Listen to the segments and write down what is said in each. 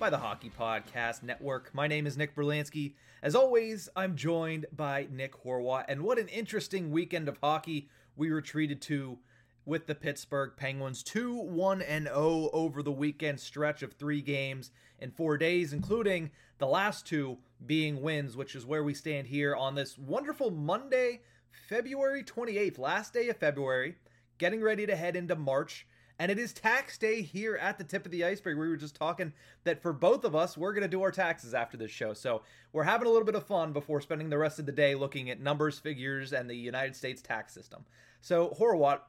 by the Hockey Podcast Network. My name is Nick Berlansky. As always, I'm joined by Nick Horwat, and what an interesting weekend of hockey we were treated to with the Pittsburgh Penguins 2 1 and 0 over the weekend stretch of three games in four days, including the last two being wins, which is where we stand here on this wonderful Monday, February 28th, last day of February getting ready to head into March. And it is tax day here at the tip of the iceberg. We were just talking that for both of us, we're going to do our taxes after this show. So we're having a little bit of fun before spending the rest of the day looking at numbers, figures, and the United States tax system. So, Horwat,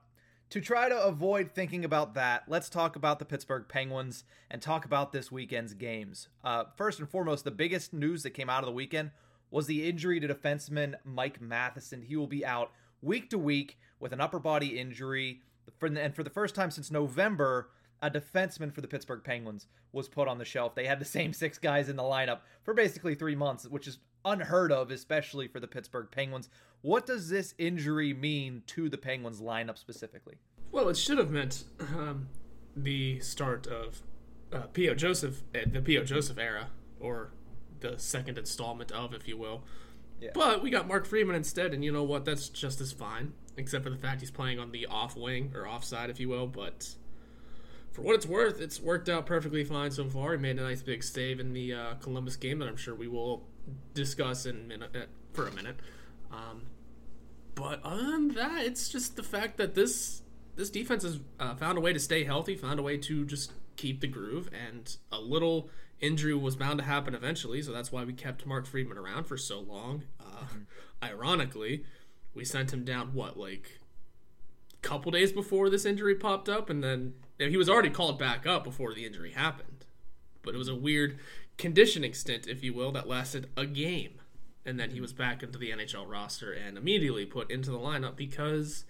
to try to avoid thinking about that, let's talk about the Pittsburgh Penguins and talk about this weekend's games. Uh, first and foremost, the biggest news that came out of the weekend was the injury to defenseman Mike Matheson. He will be out week to week with an upper body injury. And for the first time since November, a defenseman for the Pittsburgh Penguins was put on the shelf. They had the same six guys in the lineup for basically three months, which is unheard of, especially for the Pittsburgh Penguins. What does this injury mean to the Penguins lineup specifically? Well, it should have meant um, the start of uh, P.O. Joseph, uh, the P.O. Joseph era, or the second installment of, if you will. Yeah. But we got Mark Friedman instead, and you know what? That's just as fine, except for the fact he's playing on the off wing or offside, if you will. But for what it's worth, it's worked out perfectly fine so far. He made a nice big save in the uh, Columbus game that I'm sure we will discuss in minute, uh, for a minute. Um, but other than that, it's just the fact that this this defense has uh, found a way to stay healthy, found a way to just keep the groove, and a little injury was bound to happen eventually, so that's why we kept Mark Friedman around for so long. Uh, mm-hmm. Ironically, we sent him down what like a couple days before this injury popped up, and then he was already called back up before the injury happened. But it was a weird conditioning stint, if you will, that lasted a game, and then he was back into the NHL roster and immediately put into the lineup because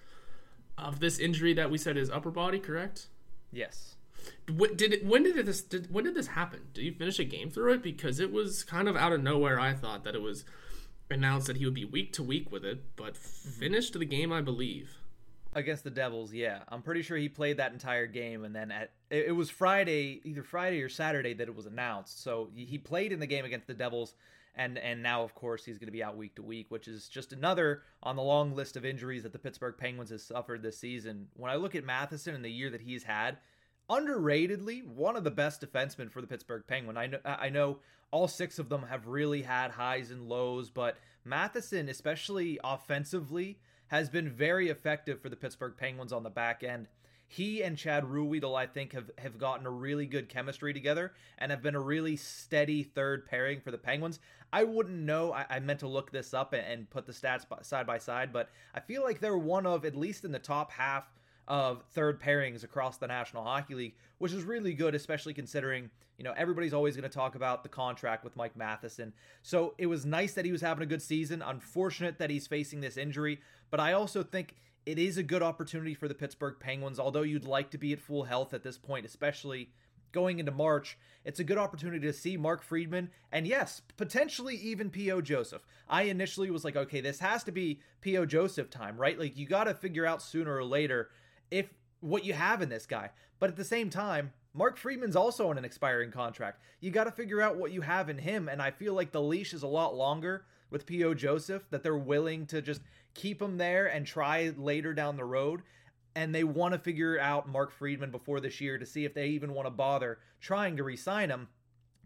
of this injury that we said is upper body. Correct? Yes. What, Did it, when did this did, when did this happen? Did you finish a game through it? Because it was kind of out of nowhere. I thought that it was announced that he would be week to week with it, but mm-hmm. finished the game, I believe. Against the Devils, yeah, I'm pretty sure he played that entire game, and then at it was Friday, either Friday or Saturday that it was announced. So he played in the game against the Devils, and and now of course he's going to be out week to week, which is just another on the long list of injuries that the Pittsburgh Penguins has suffered this season. When I look at Matheson and the year that he's had, underratedly one of the best defensemen for the Pittsburgh Penguin. I know I know all six of them have really had highs and lows, but Matheson, especially offensively, has been very effective for the Pittsburgh Penguins on the back end. He and Chad Ruhwedel, I think, have, have gotten a really good chemistry together and have been a really steady third pairing for the Penguins. I wouldn't know. I, I meant to look this up and, and put the stats side by side, but I feel like they're one of, at least in the top half of third pairings across the National Hockey League, which is really good, especially considering, you know, everybody's always going to talk about the contract with Mike Matheson. So it was nice that he was having a good season. Unfortunate that he's facing this injury, but I also think it is a good opportunity for the Pittsburgh Penguins, although you'd like to be at full health at this point, especially going into March, it's a good opportunity to see Mark Friedman and yes, potentially even P.O. Joseph. I initially was like, okay, this has to be P.O. Joseph time, right? Like you got to figure out sooner or later if what you have in this guy. But at the same time, Mark Friedman's also on an expiring contract. You got to figure out what you have in him, and I feel like the leash is a lot longer with P.O. Joseph that they're willing to just keep him there and try later down the road. And they want to figure out Mark Friedman before this year to see if they even want to bother trying to re sign him.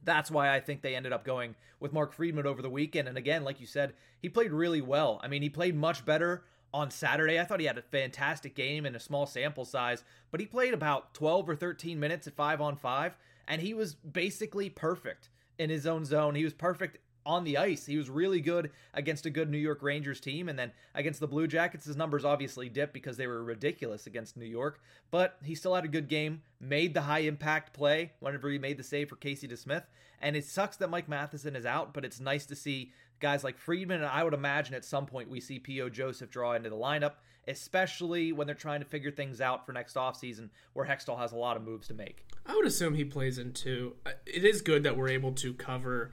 That's why I think they ended up going with Mark Friedman over the weekend. And again, like you said, he played really well. I mean, he played much better on Saturday. I thought he had a fantastic game in a small sample size, but he played about 12 or 13 minutes at 5 on 5 and he was basically perfect in his own zone. He was perfect on the ice. He was really good against a good New York Rangers team. And then against the Blue Jackets, his numbers obviously dipped because they were ridiculous against New York. But he still had a good game, made the high impact play whenever he made the save for Casey DeSmith. And it sucks that Mike Matheson is out, but it's nice to see guys like Friedman, and I would imagine at some point we see P.O. Joseph draw into the lineup, especially when they're trying to figure things out for next offseason where Hextall has a lot of moves to make. I would assume he plays into. Uh, it is good that we're able to cover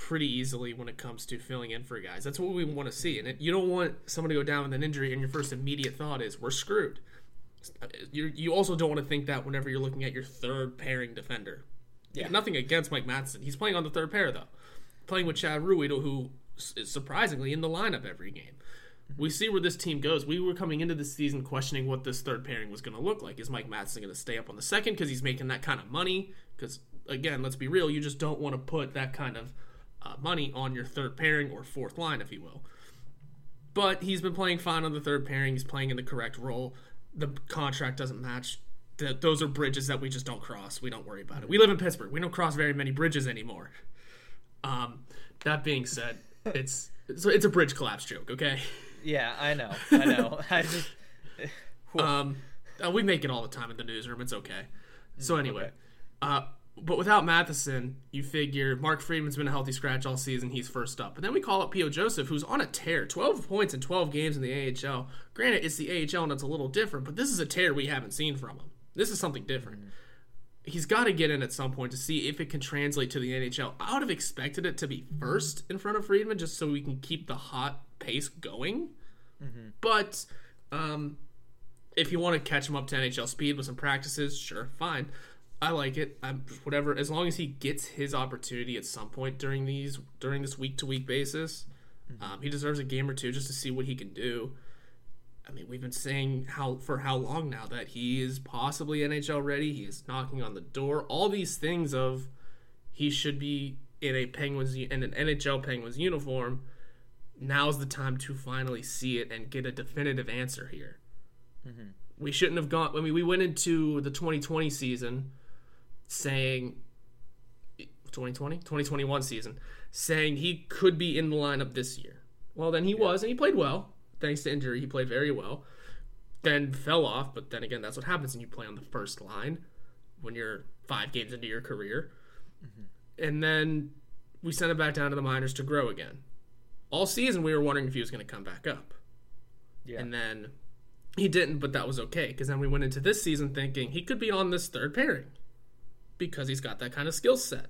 pretty easily when it comes to filling in for guys. That's what we want to see. And it, you don't want someone to go down with an injury and your first immediate thought is we're screwed. You you also don't want to think that whenever you're looking at your third pairing defender. Yeah. Nothing against Mike Matheson. He's playing on the third pair though, playing with Chad Ruhwedel, who surprisingly in the lineup every game. We see where this team goes. We were coming into the season questioning what this third pairing was going to look like. Is Mike Matheson going to stay up on the second because he's making that kind of money? Because again, let's be real, you just don't want to put that kind of uh, money on your third pairing or fourth line, if you will. But he's been playing fine on the third pairing. He's playing in the correct role. The contract doesn't match. Those are bridges that we just don't cross. We don't worry about it. We live in Pittsburgh. We don't cross very many bridges anymore. Um, that being said, it's it's, it's a bridge collapse joke. Okay. Yeah, I know. I know. I just. um, uh, we make it all the time in the newsroom. It's okay. So anyway, okay. uh, but without Matheson, you figure Mark Friedman's been a healthy scratch all season. He's first up. But then we call up P.O. Joseph, who's on a tear 12 points in 12 games in the AHL. Granted, it's the AHL and it's a little different, but this is a tear we haven't seen from him. This is something different. Mm-hmm. He's got to get in at some point to see if it can translate to the NHL. I would have expected it to be first in front of Friedman just so we can keep the hot pace going. Mm-hmm. But um, if you want to catch him up to NHL speed with some practices, sure, fine. I like it. I'm whatever as long as he gets his opportunity at some point during these during this week to week basis. Mm-hmm. Um, he deserves a game or two just to see what he can do. I mean, we've been saying how for how long now that he is possibly NHL ready. He is knocking on the door. All these things of he should be in a Penguins in an NHL Penguins uniform. Now's the time to finally see it and get a definitive answer here. Mm-hmm. We shouldn't have gone. I mean, we went into the 2020 season saying 2020 2021 season saying he could be in the lineup this year well then he yeah. was and he played well thanks to injury he played very well then fell off but then again that's what happens when you play on the first line when you're five games into your career mm-hmm. and then we sent him back down to the minors to grow again all season we were wondering if he was going to come back up yeah. and then he didn't but that was okay because then we went into this season thinking he could be on this third pairing because he's got that kind of skill set.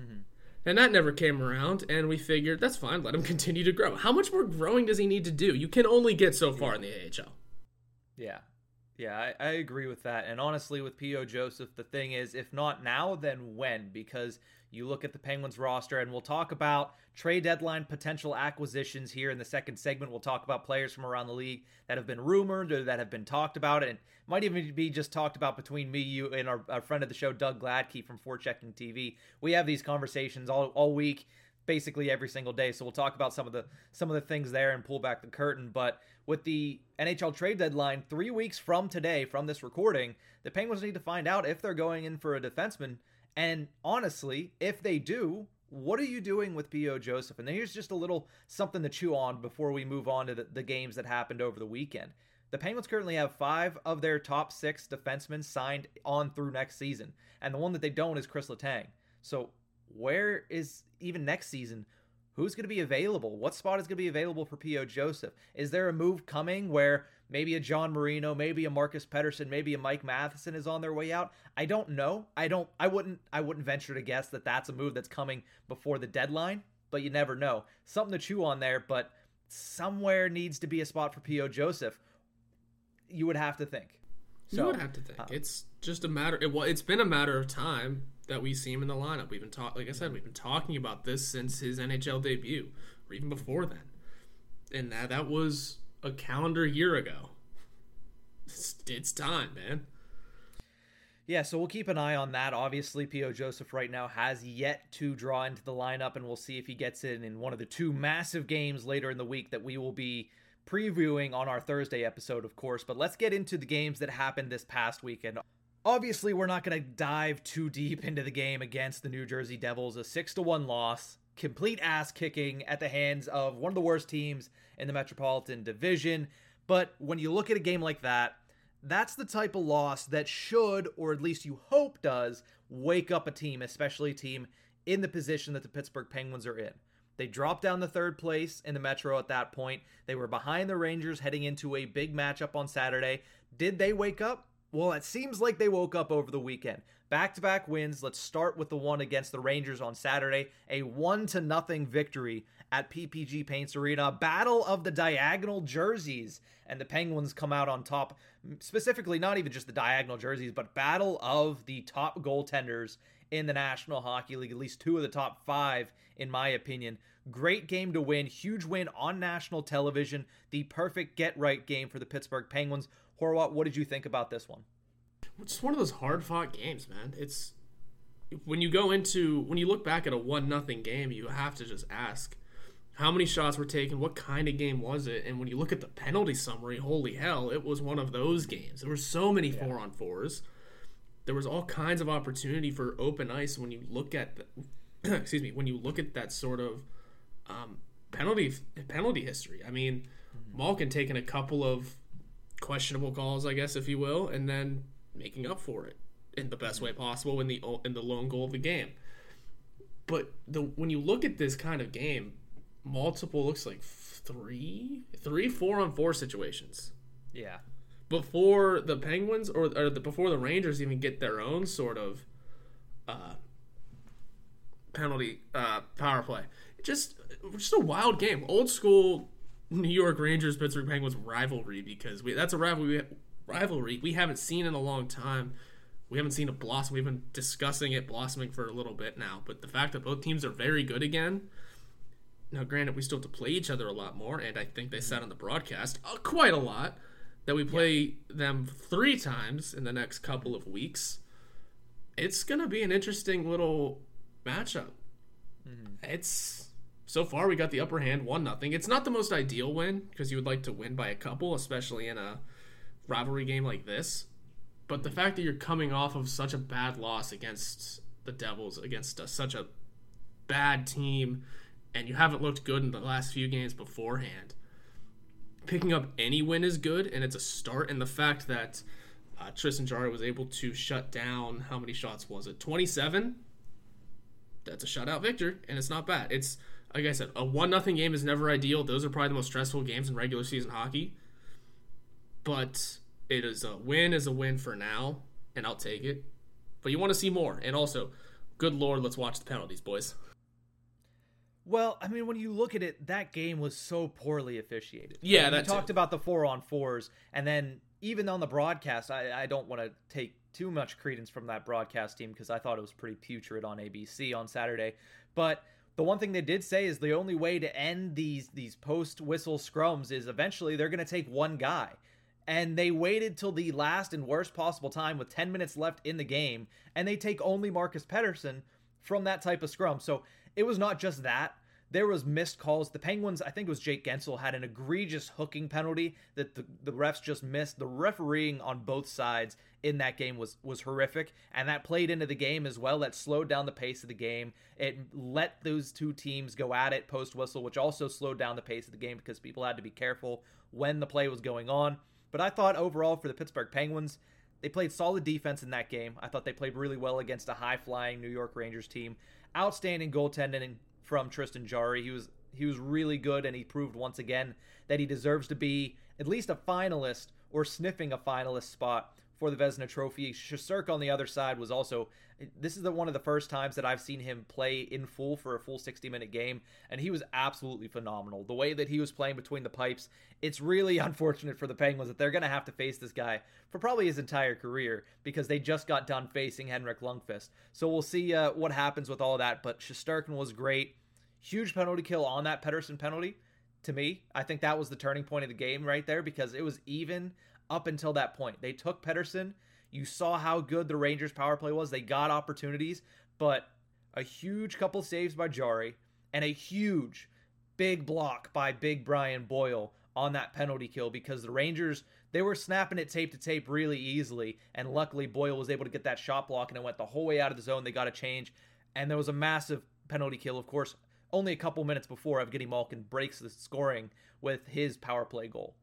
Mm-hmm. And that never came around, and we figured that's fine, let him continue to grow. How much more growing does he need to do? You can only get so far in the AHL. Yeah. Yeah, I, I agree with that. And honestly, with P.O. Joseph, the thing is, if not now, then when? Because you look at the Penguins roster, and we'll talk about trade deadline potential acquisitions here in the second segment. We'll talk about players from around the league that have been rumored or that have been talked about, and might even be just talked about between me, you, and our, our friend of the show, Doug Gladkey from Forechecking TV. We have these conversations all, all week basically every single day. So we'll talk about some of the some of the things there and pull back the curtain. But with the NHL trade deadline three weeks from today, from this recording, the Penguins need to find out if they're going in for a defenseman. And honestly, if they do, what are you doing with P.O. Joseph? And here's just a little something to chew on before we move on to the, the games that happened over the weekend. The Penguins currently have five of their top six defensemen signed on through next season, and the one that they don't is Chris Letang. So where is even next season? Who's going to be available? What spot is going to be available for P.O. Joseph? Is there a move coming where maybe a John Marino, maybe a Marcus Pettersson, maybe a Mike Matheson is on their way out? I don't know. I don't. I wouldn't. I wouldn't venture to guess that that's a move that's coming before the deadline. But you never know. Something to chew on there. But somewhere needs to be a spot for P.O. Joseph. You would have to think. So, you would have to think. Uh, it's just a matter. It, well, it's been a matter of time that we see him in the lineup. We've been talking, like I said, we've been talking about this since his NHL debut, or even before then, and that that was a calendar year ago. It's, it's time, man. Yeah, so we'll keep an eye on that. Obviously, P.O. Joseph right now has yet to draw into the lineup, and we'll see if he gets in in one of the two massive games later in the week that we will be previewing on our Thursday episode, of course. But let's get into the games that happened this past weekend. Obviously, we're not going to dive too deep into the game against the New Jersey Devils. A 6 to 1 loss, complete ass kicking at the hands of one of the worst teams in the Metropolitan Division. But when you look at a game like that, that's the type of loss that should, or at least you hope does, wake up a team, especially a team in the position that the Pittsburgh Penguins are in. They dropped down to third place in the Metro at that point. They were behind the Rangers heading into a big matchup on Saturday. Did they wake up? Well, it seems like they woke up over the weekend. Back to back wins. Let's start with the one against the Rangers on Saturday. A 1 to nothing victory at PPG Paints Arena. Battle of the diagonal jerseys. And the Penguins come out on top. Specifically, not even just the diagonal jerseys, but battle of the top goaltenders in the National Hockey League. At least two of the top five, in my opinion. Great game to win. Huge win on national television. The perfect get right game for the Pittsburgh Penguins. Horwat, what did you think about this one? It's one of those hard fought games, man. It's when you go into when you look back at a one nothing game, you have to just ask how many shots were taken, what kind of game was it, and when you look at the penalty summary, holy hell, it was one of those games. There were so many yeah. four on fours. There was all kinds of opportunity for open ice when you look at the, excuse me when you look at that sort of um, penalty penalty history. I mean, mm-hmm. Malkin taking a couple of questionable calls, I guess, if you will, and then making up for it in the best way possible in the in the lone goal of the game. But the when you look at this kind of game, multiple looks like three, three four on four situations. Yeah. Before the Penguins or, or the, before the Rangers even get their own sort of uh, penalty uh, power play, just just a wild game, old school New York Rangers Pittsburgh Penguins rivalry because we that's a rivalry rivalry we haven't seen in a long time. We haven't seen it blossom. We've been discussing it blossoming for a little bit now, but the fact that both teams are very good again. Now, granted, we still have to play each other a lot more, and I think they said on the broadcast uh, quite a lot that we play yeah. them three times in the next couple of weeks. It's gonna be an interesting little matchup. Mm-hmm. It's so far we got the upper hand, one nothing. It's not the most ideal win because you would like to win by a couple, especially in a rivalry game like this. But the fact that you're coming off of such a bad loss against the Devils, against a, such a bad team, and you haven't looked good in the last few games beforehand, picking up any win is good, and it's a start. And the fact that uh, Tristan Jarry was able to shut down how many shots was it? 27. That's a shutout victor, and it's not bad. It's like I said, a one nothing game is never ideal. Those are probably the most stressful games in regular season hockey. But it is a win is a win for now, and I'll take it. But you want to see more, and also, good lord, let's watch the penalties, boys. Well, I mean, when you look at it, that game was so poorly officiated. Yeah, we talked about the four on fours, and then even on the broadcast, I, I don't want to take too much credence from that broadcast team because I thought it was pretty putrid on ABC on Saturday. But the one thing they did say is the only way to end these these post whistle scrums is eventually they're going to take one guy. And they waited till the last and worst possible time with 10 minutes left in the game, and they take only Marcus Pettersson from that type of scrum. So it was not just that. There was missed calls. The Penguins, I think it was Jake Guentzel, had an egregious hooking penalty that the, the refs just missed. The refereeing on both sides in that game was was horrific, and that played into the game as well. That slowed down the pace of the game. It let those two teams go at it post whistle, which also slowed down the pace of the game because people had to be careful when the play was going on. But I thought overall for the Pittsburgh Penguins, they played solid defense in that game. I thought they played really well against a high flying New York Rangers team. Outstanding goaltending from Tristan Jarry. He was he was really good, and he proved once again that he deserves to be at least a finalist or sniffing a finalist spot for the Vezina Trophy. Shesterkin on the other side was also. This is the one of the first times that I've seen him play in full for a full 60 minute game, and he was absolutely phenomenal. The way that he was playing between the pipes, it's really unfortunate for the Penguins that they're going to have to face this guy for probably his entire career because they just got done facing Henrik Lundqvist. So we'll see uh, what happens with all that. But Shesterkin was great. Huge penalty kill on that Pettersson penalty to me. I think that was the turning point of the game right there because it was even up until that point. They took Pettersson. You saw how good the Rangers power play was. They got opportunities, but a huge couple saves by Jarry and a huge big block by Big Brian Boyle on that penalty kill because the Rangers they were snapping it tape to tape really easily and luckily Boyle was able to get that shot block and it went the whole way out of the zone. They got a change and there was a massive penalty kill of course only a couple minutes before Evgeny Malkin breaks the scoring with his power play goal.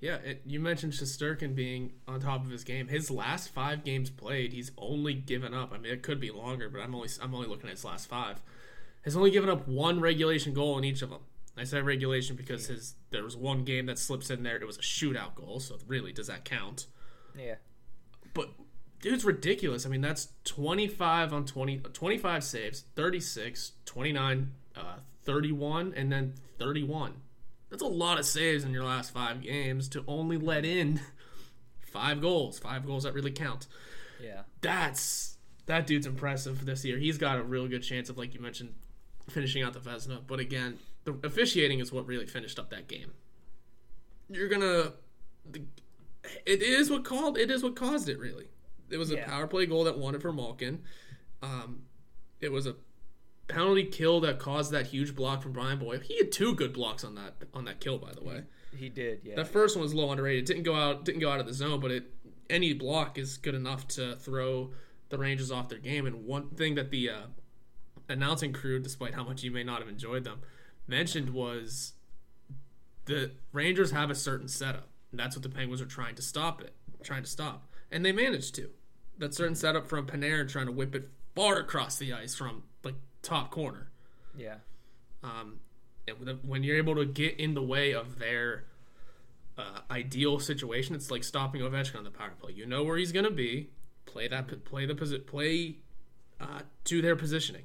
Yeah, it, you mentioned Shesterkin being on top of his game. His last five games played, he's only given up. I mean, it could be longer, but I'm only I'm only looking at his last five. has only given up one regulation goal in each of them. I said regulation because his there was one game that slips in there. It was a shootout goal, so really, does that count? Yeah. But dude's ridiculous. I mean, that's 25 on 20, 25 saves, 36, 29, uh, 31, and then 31. That's a lot of saves in your last five games to only let in five goals. Five goals that really count. Yeah. That's that dude's impressive this year. He's got a real good chance of, like you mentioned, finishing out the Vezina. But again, the officiating is what really finished up that game. You're gonna. It is what called. It is what caused it. Really, it was a power play goal that won it for Malkin. Um, it was a penalty kill that caused that huge block from Brian Boyle. He had two good blocks on that on that kill, by the way. He did, yeah. That first one was low underrated. Didn't go out didn't go out of the zone, but it any block is good enough to throw the Rangers off their game. And one thing that the uh, announcing crew, despite how much you may not have enjoyed them, mentioned was the Rangers have a certain setup. And that's what the Penguins are trying to stop it, trying to stop, and they managed to. That certain setup from Panarin trying to whip it far across the ice from like top corner. Yeah. Um, when you're able to get in the way of their uh, ideal situation, it's like stopping Ovechkin on the power play. You know where he's going to be. Play that. Play the posi- Play uh, to their positioning.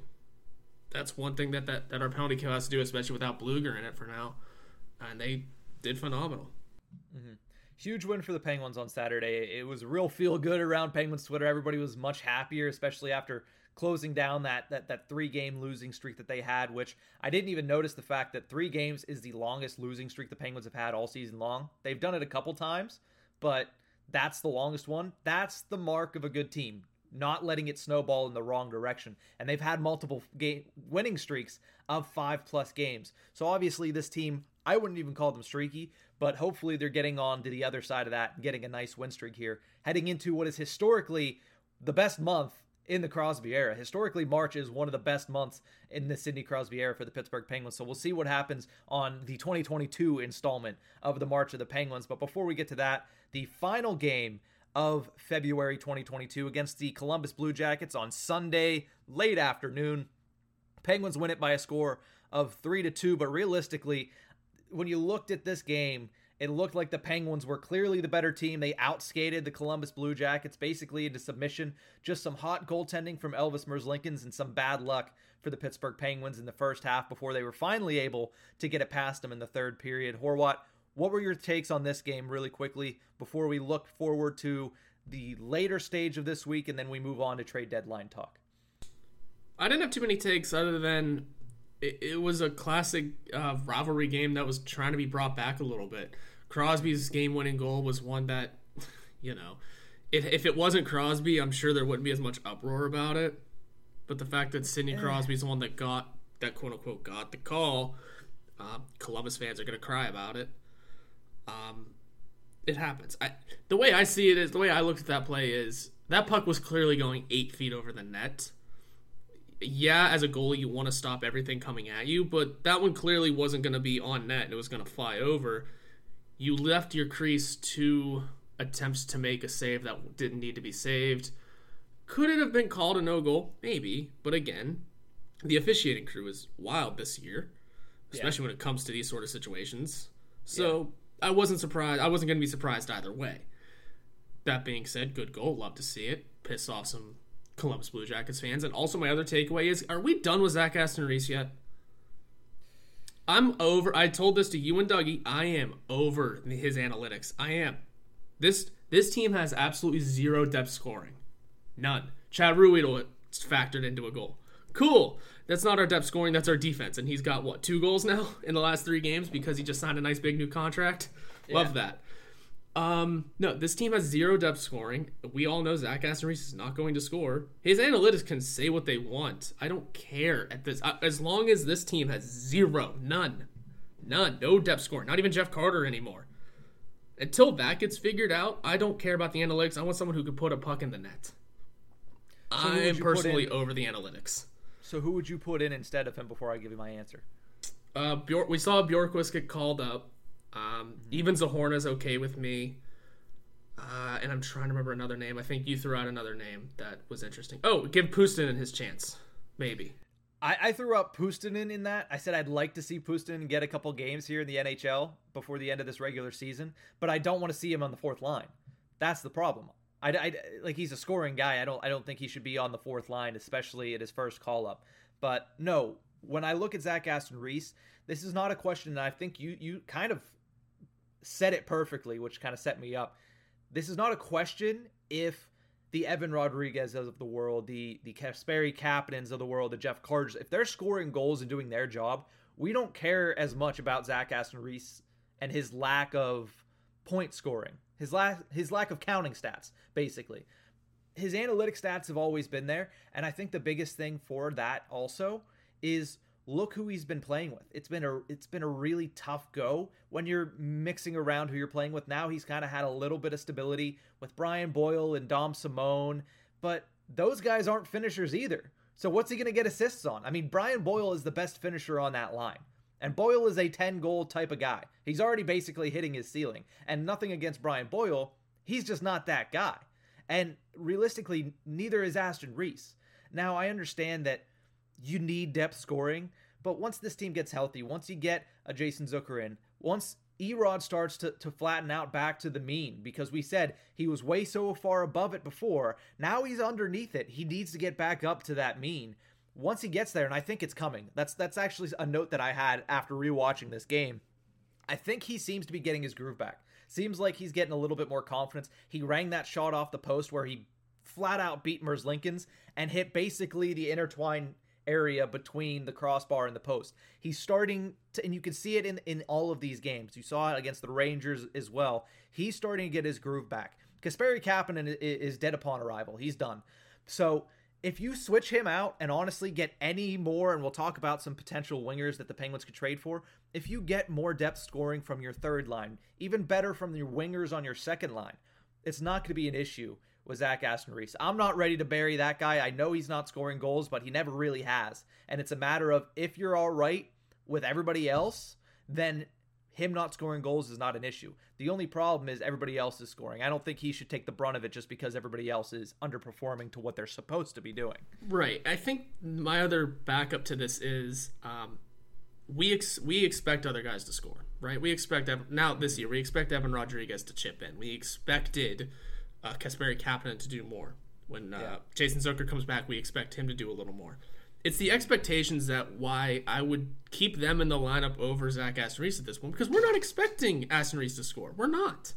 That's one thing that, that that our penalty kill has to do, especially without Blueger in it for now. And they did phenomenal. Mm-hmm. Huge win for the Penguins on Saturday. It was real feel good around Penguins Twitter. Everybody was much happier, especially after closing down that that that three game losing streak that they had, which I didn't even notice the fact that three games is the longest losing streak the Penguins have had all season long. They've done it a couple times, but that's the longest one. That's the mark of a good team, not letting it snowball in the wrong direction. And they've had multiple game winning streaks of five plus games. So obviously this team, I wouldn't even call them streaky, but hopefully they're getting on to the other side of that and getting a nice win streak here, heading into what is historically the best month in the Crosby era. Historically, March is one of the best months in the Sidney Crosby era for the Pittsburgh Penguins. So we'll see what happens on the 2022 installment of the March of the Penguins. But before we get to that, the final game of February 2022 against the Columbus Blue Jackets on Sunday, late afternoon. Penguins win it by a score of 3 to 2, but realistically, when you looked at this game, it looked like the Penguins were clearly the better team. They outskated the Columbus Blue Jackets basically into submission. Just some hot goaltending from Elvis Merzlikins and some bad luck for the Pittsburgh Penguins in the first half before they were finally able to get it past them in the third period. Horwat, what were your takes on this game really quickly before we look forward to the later stage of this week and then we move on to trade deadline talk? I didn't have too many takes other than it, it was a classic uh, rivalry game that was trying to be brought back a little bit. Crosby's game-winning goal was one that, you know, if, if it wasn't Crosby, I'm sure there wouldn't be as much uproar about it. But the fact that Sidney. Crosby's the one that got that quote unquote got the call, uh, Columbus fans are gonna cry about it. Um, it happens. I, the way I see it is the way I looked at that play is that puck was clearly going eight feet over the net yeah, as a goalie, you want to stop everything coming at you, but that one clearly wasn't going to be on net. It was going to fly over. You left your crease two attempts to make a save that didn't need to be saved. Could it have been called a no goal? Maybe, but again, the officiating crew is wild this year, especially yeah. when it comes to these sort of situations. So yeah. I wasn't surprised. I wasn't going to be surprised either way. That being said, good goal. Love to see it. Piss off some Columbus Blue Jackets fans. And also, my other takeaway is: Are we done with Zach Aston Reese yet? I'm over. I told this to you and Dougie. I am over his analytics. I am. This this team has absolutely zero depth scoring, none. Chad Ruhwedel factored into a goal. Cool. That's not our depth scoring. That's our defense. And he's got what two goals now in the last three games because he just signed a nice big new contract. Yeah. Love that. Um, no, this team has zero depth scoring. We all know Zach Aston Reese is not going to score. His analytics can say what they want. I don't care at this. Uh, as long as this team has zero, none, none, no depth scoring. Not even Jeff Carter anymore. Until that gets figured out, I don't care about the analytics. I want someone who can put a puck in the net. So I am personally over the analytics. So who would you put in instead of him before I give you my answer? Uh, Bjork, we saw Bjorkqvist get called up. Um, even Zohorna's okay with me. Uh, and I'm trying to remember another name. I think you threw out another name that was interesting. Oh, give Pustin his chance, maybe. I, I threw up Puustinen in that. I said I'd like to see Puustinen get a couple games here in the NHL before the end of this regular season, but I don't want to see him on the fourth line. That's the problem. I, I, like he's a scoring guy. I don't I don't think he should be on the fourth line, especially at his first call up. But no, when I look at Zach Aston Reese, this is not a question that I think you you kind of said it perfectly, which kind of set me up. This is not a question if the Evan Rodriguez of the world, the the Kasperi Kapanens of the world, the Jeff Carters, if they're scoring goals and doing their job, we don't care as much about Zach Aston Reese and his lack of point scoring, his lack his lack of counting stats, basically. His analytic stats have always been there, and I think the biggest thing for that also is look who he's been playing with. It's been a it's been a really tough go when you're mixing around who you're playing with. Now he's kind of had a little bit of stability with Brian Boyle and Dom Simon, but those guys aren't finishers either. So what's he going to get assists on? I mean, Brian Boyle is the best finisher on that line. And Boyle is a 10 goal type of guy. He's already basically hitting his ceiling. And nothing against Brian Boyle, he's just not that guy. And realistically, neither is Aston Reese. Now, I understand that you need depth scoring. But once this team gets healthy, once you get a Jason Zucker in, once Erod starts to, to flatten out back to the mean, because we said he was way so far above it before, now he's underneath it. He needs to get back up to that mean. Once he gets there, and I think it's coming. That's that's actually a note that I had after rewatching this game. I think he seems to be getting his groove back. Seems like he's getting a little bit more confidence. He rang that shot off the post where he flat out beat Merzlikins and hit basically the intertwine area between the crossbar and the post. He's starting to, and you can see it in, in all of these games. You saw it against the Rangers as well. He's starting to get his groove back. Kasperi Kapanen is dead upon arrival. He's done. So if you switch him out and honestly get any more, and we'll talk about some potential wingers that the Penguins could trade for, if you get more depth scoring from your third line, even better from your wingers on your second line, it's not going to be an issue with Zach Aston Reese. I'm not ready to bury that guy. I know he's not scoring goals, but he never really has. And it's a matter of if you're all right with everybody else, then him not scoring goals is not an issue. The only problem is everybody else is scoring. I don't think he should take the brunt of it just because everybody else is underperforming to what they're supposed to be doing. Right. I think my other backup to this is um, we ex- we expect other guys to score. Right. We expect now this year we expect Evan Rodriguez to chip in. We expected uh, Kasperi Kapanen to do more. When uh, yeah. Jason Zucker comes back, we expect him to do a little more. It's the expectations that why I would keep them in the lineup over Zach Aston Reese at this point because we're not expecting Aston Reese to score. We're not.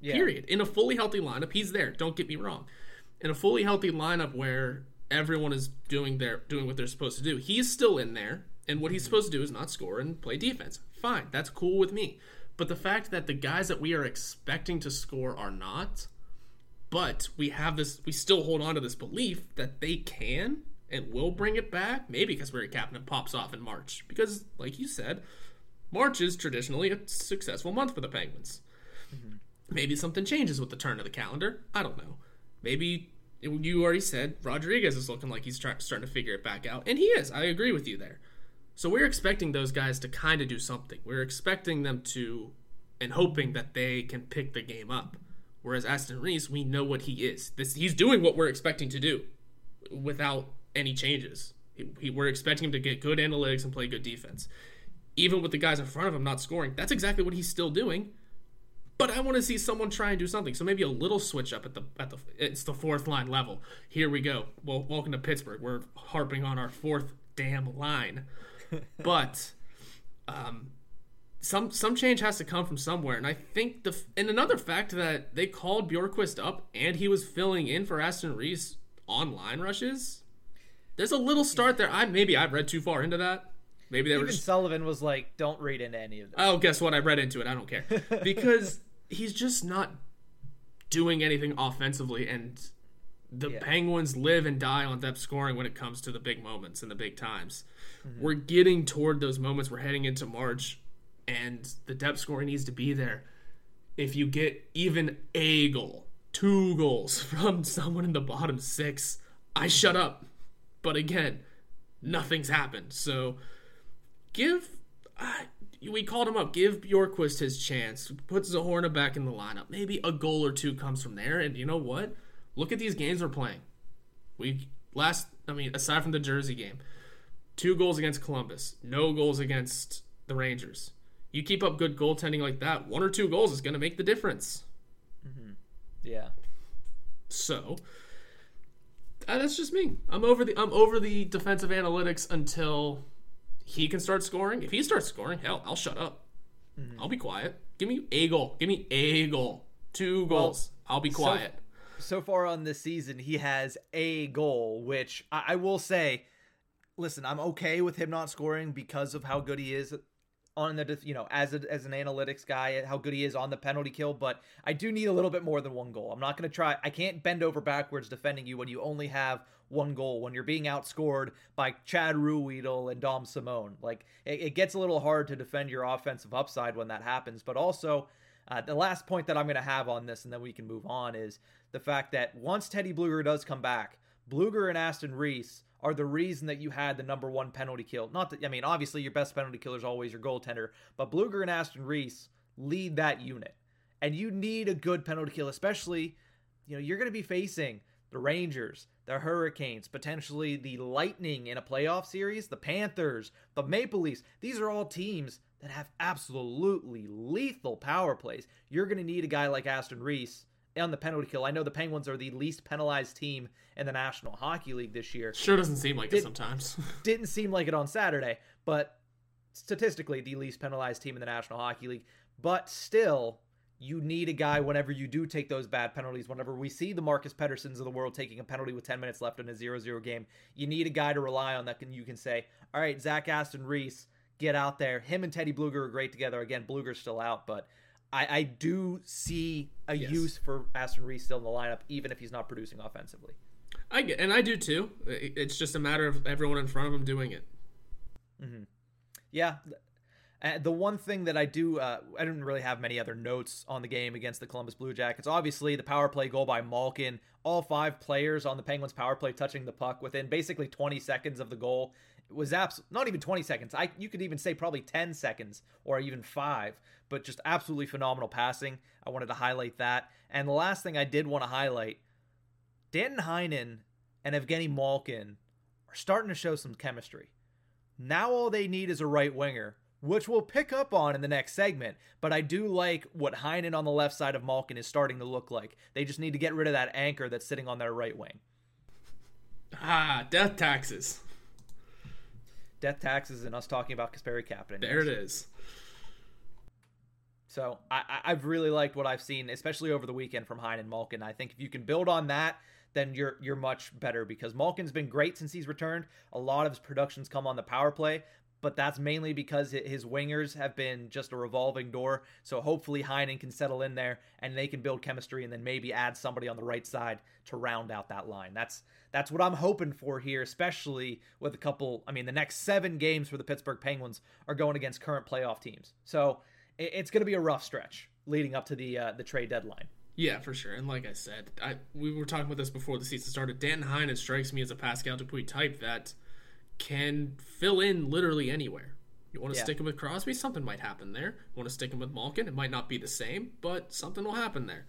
Yeah. Period. In a fully healthy lineup, he's there. Don't get me wrong. In a fully healthy lineup where everyone is doing their doing what they're supposed to do, he's still in there, and what he's supposed to do is not score and play defense. Fine, that's cool with me. But the fact that the guys that we are expecting to score are not, but we have this, we still hold on to this belief that they can and will bring it back. Maybe because we're a captain pops off in March. Because, like you said, March is traditionally a successful month for the Penguins. Mm-hmm. Maybe something changes with the turn of the calendar. I don't know. Maybe you already said rodriguez is looking like he's try- starting to figure it back out, and he is. I agree with you there. So we're expecting those guys to kind of do something. We're expecting them to, and hoping that they can pick the game up. Whereas Aston Reese, we know what he is. This he's doing what we're expecting to do, without any changes. He, he, we're expecting him to get good analytics and play good defense. Even with the guys in front of him not scoring, that's exactly what he's still doing. But I want to see someone try and do something. So maybe a little switch up at the at the it's the fourth line level. Here we go. Well, welcome to Pittsburgh. We're harping on our fourth damn line, but um, some some change has to come from somewhere. And I think the and another fact that they called Bjorkqvist up and he was filling in for Aston Reese on line rushes. There's a little start there. I maybe I've read too far into that. Maybe they Even were just, Sullivan was like, "Don't read into any of this." Oh, guess what? I read into it. I don't care because he's just not doing anything offensively, and the yeah. Penguins live and die on depth scoring when it comes to the big moments and the big times. Mm-hmm. We're getting toward those moments. We're heading into March and the depth scoring needs to be there. If you get even a goal, two goals from someone in the bottom six, I shut up. But again, nothing's happened. So give. Uh, we called him up. Give Bjorkqvist his chance. Put Zohorna back in the lineup. Maybe a goal or two comes from there. And you know what? Look at these games we're playing. We last. I mean, aside from the Jersey game, two goals against Columbus, no goals against the Rangers. You keep up good goaltending like that, one or two goals is going to make the difference. Mm-hmm. Yeah. So uh, that's just me. I'm over the I'm over the defensive analytics until he can start scoring. If he starts scoring, hell, I'll shut up. Mm-hmm. I'll be quiet. Give me a goal. Give me a goal. Two goals. Well, I'll be quiet. So, so, far on this season, he has a goal, which I, I will say. Listen, I'm okay with him not scoring because of how good he is on the you know as a, as an analytics guy how good he is on the penalty kill but I do need a little bit more than one goal. I'm not going to try I can't bend over backwards defending you when you only have one goal when you're being outscored by Chad Ruhwedel and Dom Simon. Like it, it, gets a little hard to defend your offensive upside when that happens, but also uh, the last point that I'm going to have on this and then we can move on is the fact that once Teddy Blueger does come back, Blueger and Aston Reese are the reason that you had the number one penalty kill. Not that I mean, obviously your best penalty killer is always your goaltender, but Blueger and Aston Reese lead that unit. And you need a good penalty kill, especially, you know, you're going to be facing the Rangers, the Hurricanes, potentially the Lightning in a playoff series, the Panthers, the Maple Leafs. These are all teams that have absolutely lethal power plays. You're going to need a guy like Aston Reese on the penalty kill. I know the Penguins are the least penalized team in the National Hockey League this year. Sure doesn't seem like Did, it sometimes. didn't seem like it on Saturday, but statistically the least penalized team in the National Hockey League. But still, you need a guy whenever you do take those bad penalties. Whenever we see the Marcus Petterssons of the world taking a penalty with 10 minutes left in a 0-0 game, you need a guy to rely on that can you can say, "All right, Zach Aston Reese, get out there." Him and Teddy Blueger are great together. Again, Blueger's still out, but I, I do see a yes. use for Aston Reese still in the lineup, even if he's not producing offensively. I get, and I do too. It's just a matter of everyone in front of him doing it. Mm-hmm. Yeah. Uh, the one thing that I do, uh, I didn't really have many other notes on the game against the Columbus Blue Jackets. Obviously, the power play goal by Malkin, all five players on the Penguins power play touching the puck within basically 20 seconds of the goal was abs- not even 20 seconds. I you could even say probably 10 seconds or even 5, but just absolutely phenomenal passing. I wanted to highlight that. And the last thing I did want to highlight, Dan Heinen and Evgeny Malkin are starting to show some chemistry. Now all they need is a right winger, which we'll pick up on in the next segment. But I do like what Heinen on the left side of Malkin is starting to look like. They just need to get rid of that anchor that's sitting on their right wing. Ah, death taxes death taxes and us talking about Kasperi Kapanen. There it is. So I, I've really liked what I've seen, especially over the weekend from Hein and Malkin. I think if you can build on that, then you're you're much better because Malkin's been great since he's returned. A lot of his productions come on the power play, but that's mainly because his wingers have been just a revolving door. So hopefully Heinen can settle in there and they can build chemistry and then maybe add somebody on the right side to round out that line. That's that's what I'm hoping for here, especially with a couple. I mean, the next seven games for the Pittsburgh Penguins are going against current playoff teams, so it's going to be a rough stretch leading up to the uh, the trade deadline. Yeah, for sure. And like I said, I we were talking about this before the season started. Dan Heinen strikes me as a Pascal Dupuis type that can fill in literally anywhere. You want to yeah. stick him with Crosby? Something might happen there. You want to stick him with Malkin? It might not be the same, but something will happen there.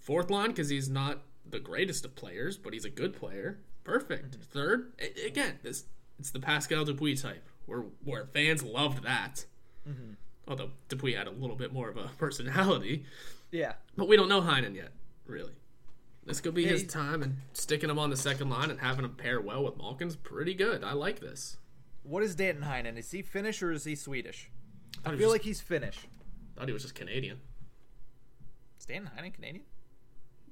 Fourth line, because he's not the greatest of players, but he's a good player. Perfect. Mm-hmm. Third, again, this it's the Pascal Dupuis type, where where fans loved that. Mm-hmm. Although Dupuis had a little bit more of a personality. Yeah. But we don't know Heinen yet, really. This could be his time, and sticking him on the second line and having him pair well with Malkin's pretty good. I like this. What is Danton Heinen? Is he Finnish or is he Swedish? I, I feel just, like he's Finnish. Thought he was just Canadian. Is Danton Heinen Canadian?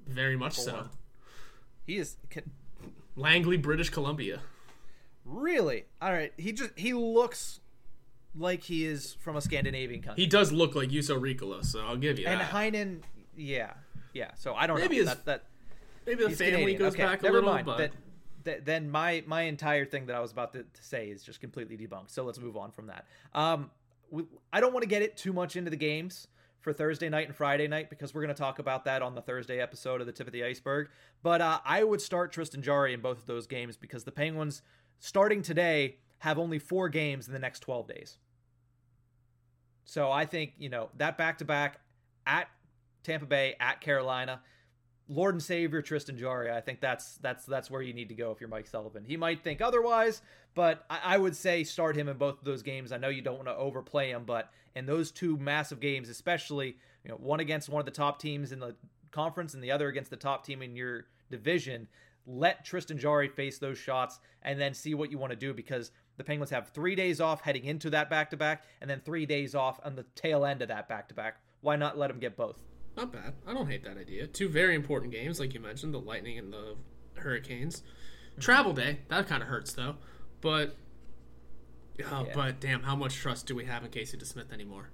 Very much so. He is can, Langley, British Columbia. Really? All right. He just he looks like he is from a Scandinavian country. He does look like Juuso Riikola, so I'll give you and that. And Heinen, yeah, yeah. So I don't maybe know. His, that, that maybe the family Canadian. goes okay, back a never little. Mind. But... That, that, then my my entire thing that I was about to, to, say is just completely debunked. So let's move on from that. Um, we, I don't want to get it too much into the games for Thursday night and Friday night because we're going to talk about that on the Thursday episode of the Tip of the Iceberg. But uh, I would start Tristan Jarry in both of those games because the Penguins, starting today, have only four games in the next 12 days. So I think, you know, that back to back at Tampa Bay, at Carolina, Lord and Savior Tristan Jarry. I think that's that's that's where you need to go if you're Mike Sullivan. He might think otherwise, but I, I would say start him in both of those games. I know you don't want to overplay him, but in those two massive games, especially you know one against one of the top teams in the conference and the other against the top team in your division, let Tristan Jarry face those shots and then see what you want to do because the Penguins have three days off heading into that back to back and then three days off on the tail end of that back to back. Why not let him get both? Not bad. I don't hate that idea. Two very important games, like you mentioned, the Lightning and the Hurricanes. Mm-hmm. Travel day, that kind of hurts though. But oh, yeah. but damn, how much trust do we have in Casey DeSmith anymore?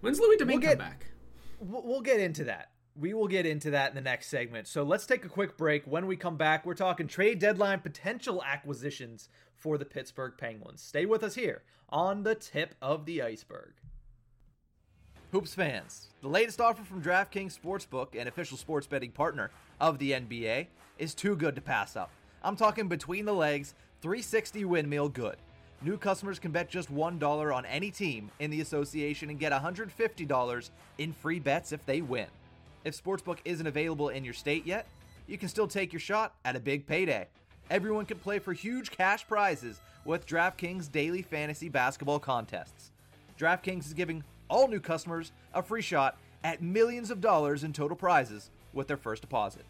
When's Louis Domingue we'll come back? We'll get into that. We will get into that in the next segment. So let's take a quick break. When we come back, we're talking trade deadline potential acquisitions for the Pittsburgh Penguins. Stay with us here on the tip of the iceberg. Hoops fans, the latest offer from DraftKings Sportsbook, an official sports betting partner of the NBA, is too good to pass up. I'm talking between the legs, 360 windmill good. New customers can bet just $1 on any team in the association and get $150 in free bets if they win. If Sportsbook isn't available in your state yet, you can still take your shot at a big payday. Everyone can play for huge cash prizes with DraftKings daily fantasy basketball contests. DraftKings is giving all new customers a free shot at millions of dollars in total prizes with their first deposit.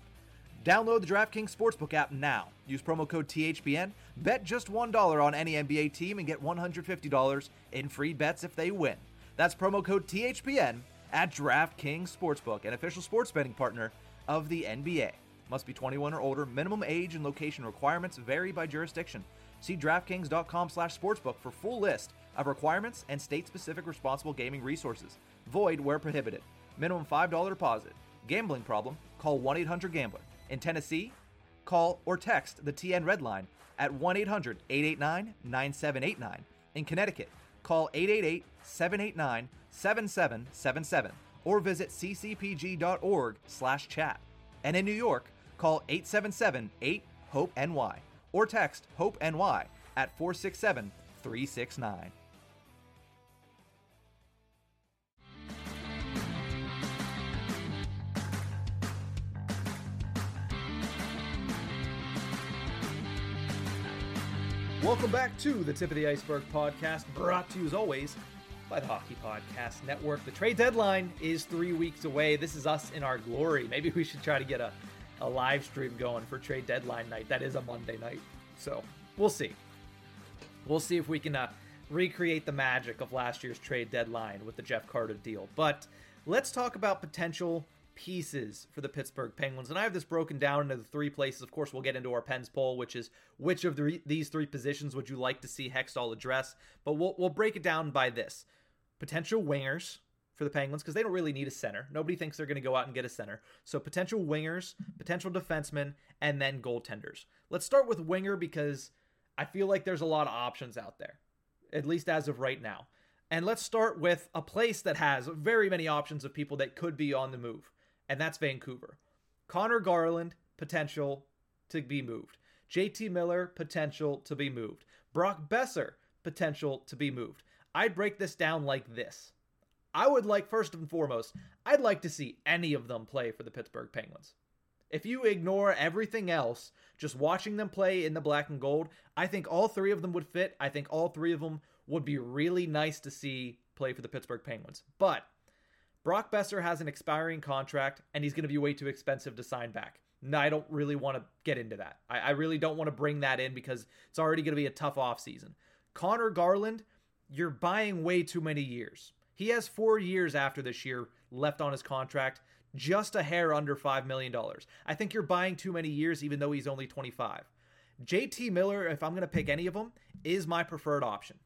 Download the DraftKings Sportsbook app now. Use promo code THPN. Bet just $1 on any NBA team and get $150 in free bets if they win. That's promo code THPN at DraftKings Sportsbook, an official sports betting partner of the NBA. Must be 21 or older. Minimum age and location requirements vary by jurisdiction. See DraftKings.com/sportsbook for full list of requirements and state-specific responsible gaming resources. Void where prohibited. Minimum $5 deposit. Gambling problem? Call 1-800-GAMBLER. In Tennessee, call or text the TN Red Line at 1-800-889-9789. In Connecticut, call 888-789-7777 or visit ccpg.org slash chat. And in New York, call 877-8-HOPE-NY or text HOPE-NY at 467 Welcome back to the Tip of the Iceberg podcast, brought to you as always by the Hockey Podcast Network. The trade deadline is three weeks away. This is us in our glory. Maybe we should try to get a, a live stream going for trade deadline night. That is a Monday night. So we'll see. We'll see if we can uh, recreate the magic of last year's trade deadline with the Jeff Carter deal. But let's talk about potential pieces for the Pittsburgh Penguins. And I have this broken down into the three places. Of course, we'll get into our Pens poll, which is which of the, these three positions would you like to see Hextall address? But we'll, we'll break it down by this potential wingers for the Penguins because they don't really need a center. Nobody thinks they're going to go out and get a center. So potential wingers, potential defensemen, and then goaltenders. Let's start with winger because I feel like there's a lot of options out there, at least as of right now. And let's start with a place that has very many options of people that could be on the move, and that's Vancouver. Conor Garland, potential to be moved. JT Miller, potential to be moved. Brock Boeser, potential to be moved. I'd break this down like this. I would like, first and foremost, I'd like to see any of them play for the Pittsburgh Penguins. If you ignore everything else, just watching them play in the black and gold, I think all three of them would fit. I think all three of them would be really nice to see play for the Pittsburgh Penguins. But Brock Boeser has an expiring contract, and he's going to be way too expensive to sign back. No, I don't really want to get into that. I, I really don't want to bring that in because it's already going to be a tough offseason. Conor Garland, you're buying way too many years. He has four years after this year left on his contract just a hair under $5 million. I think you're buying too many years, even though he's only 25. JT Miller, if I'm going to pick any of them, is my preferred option.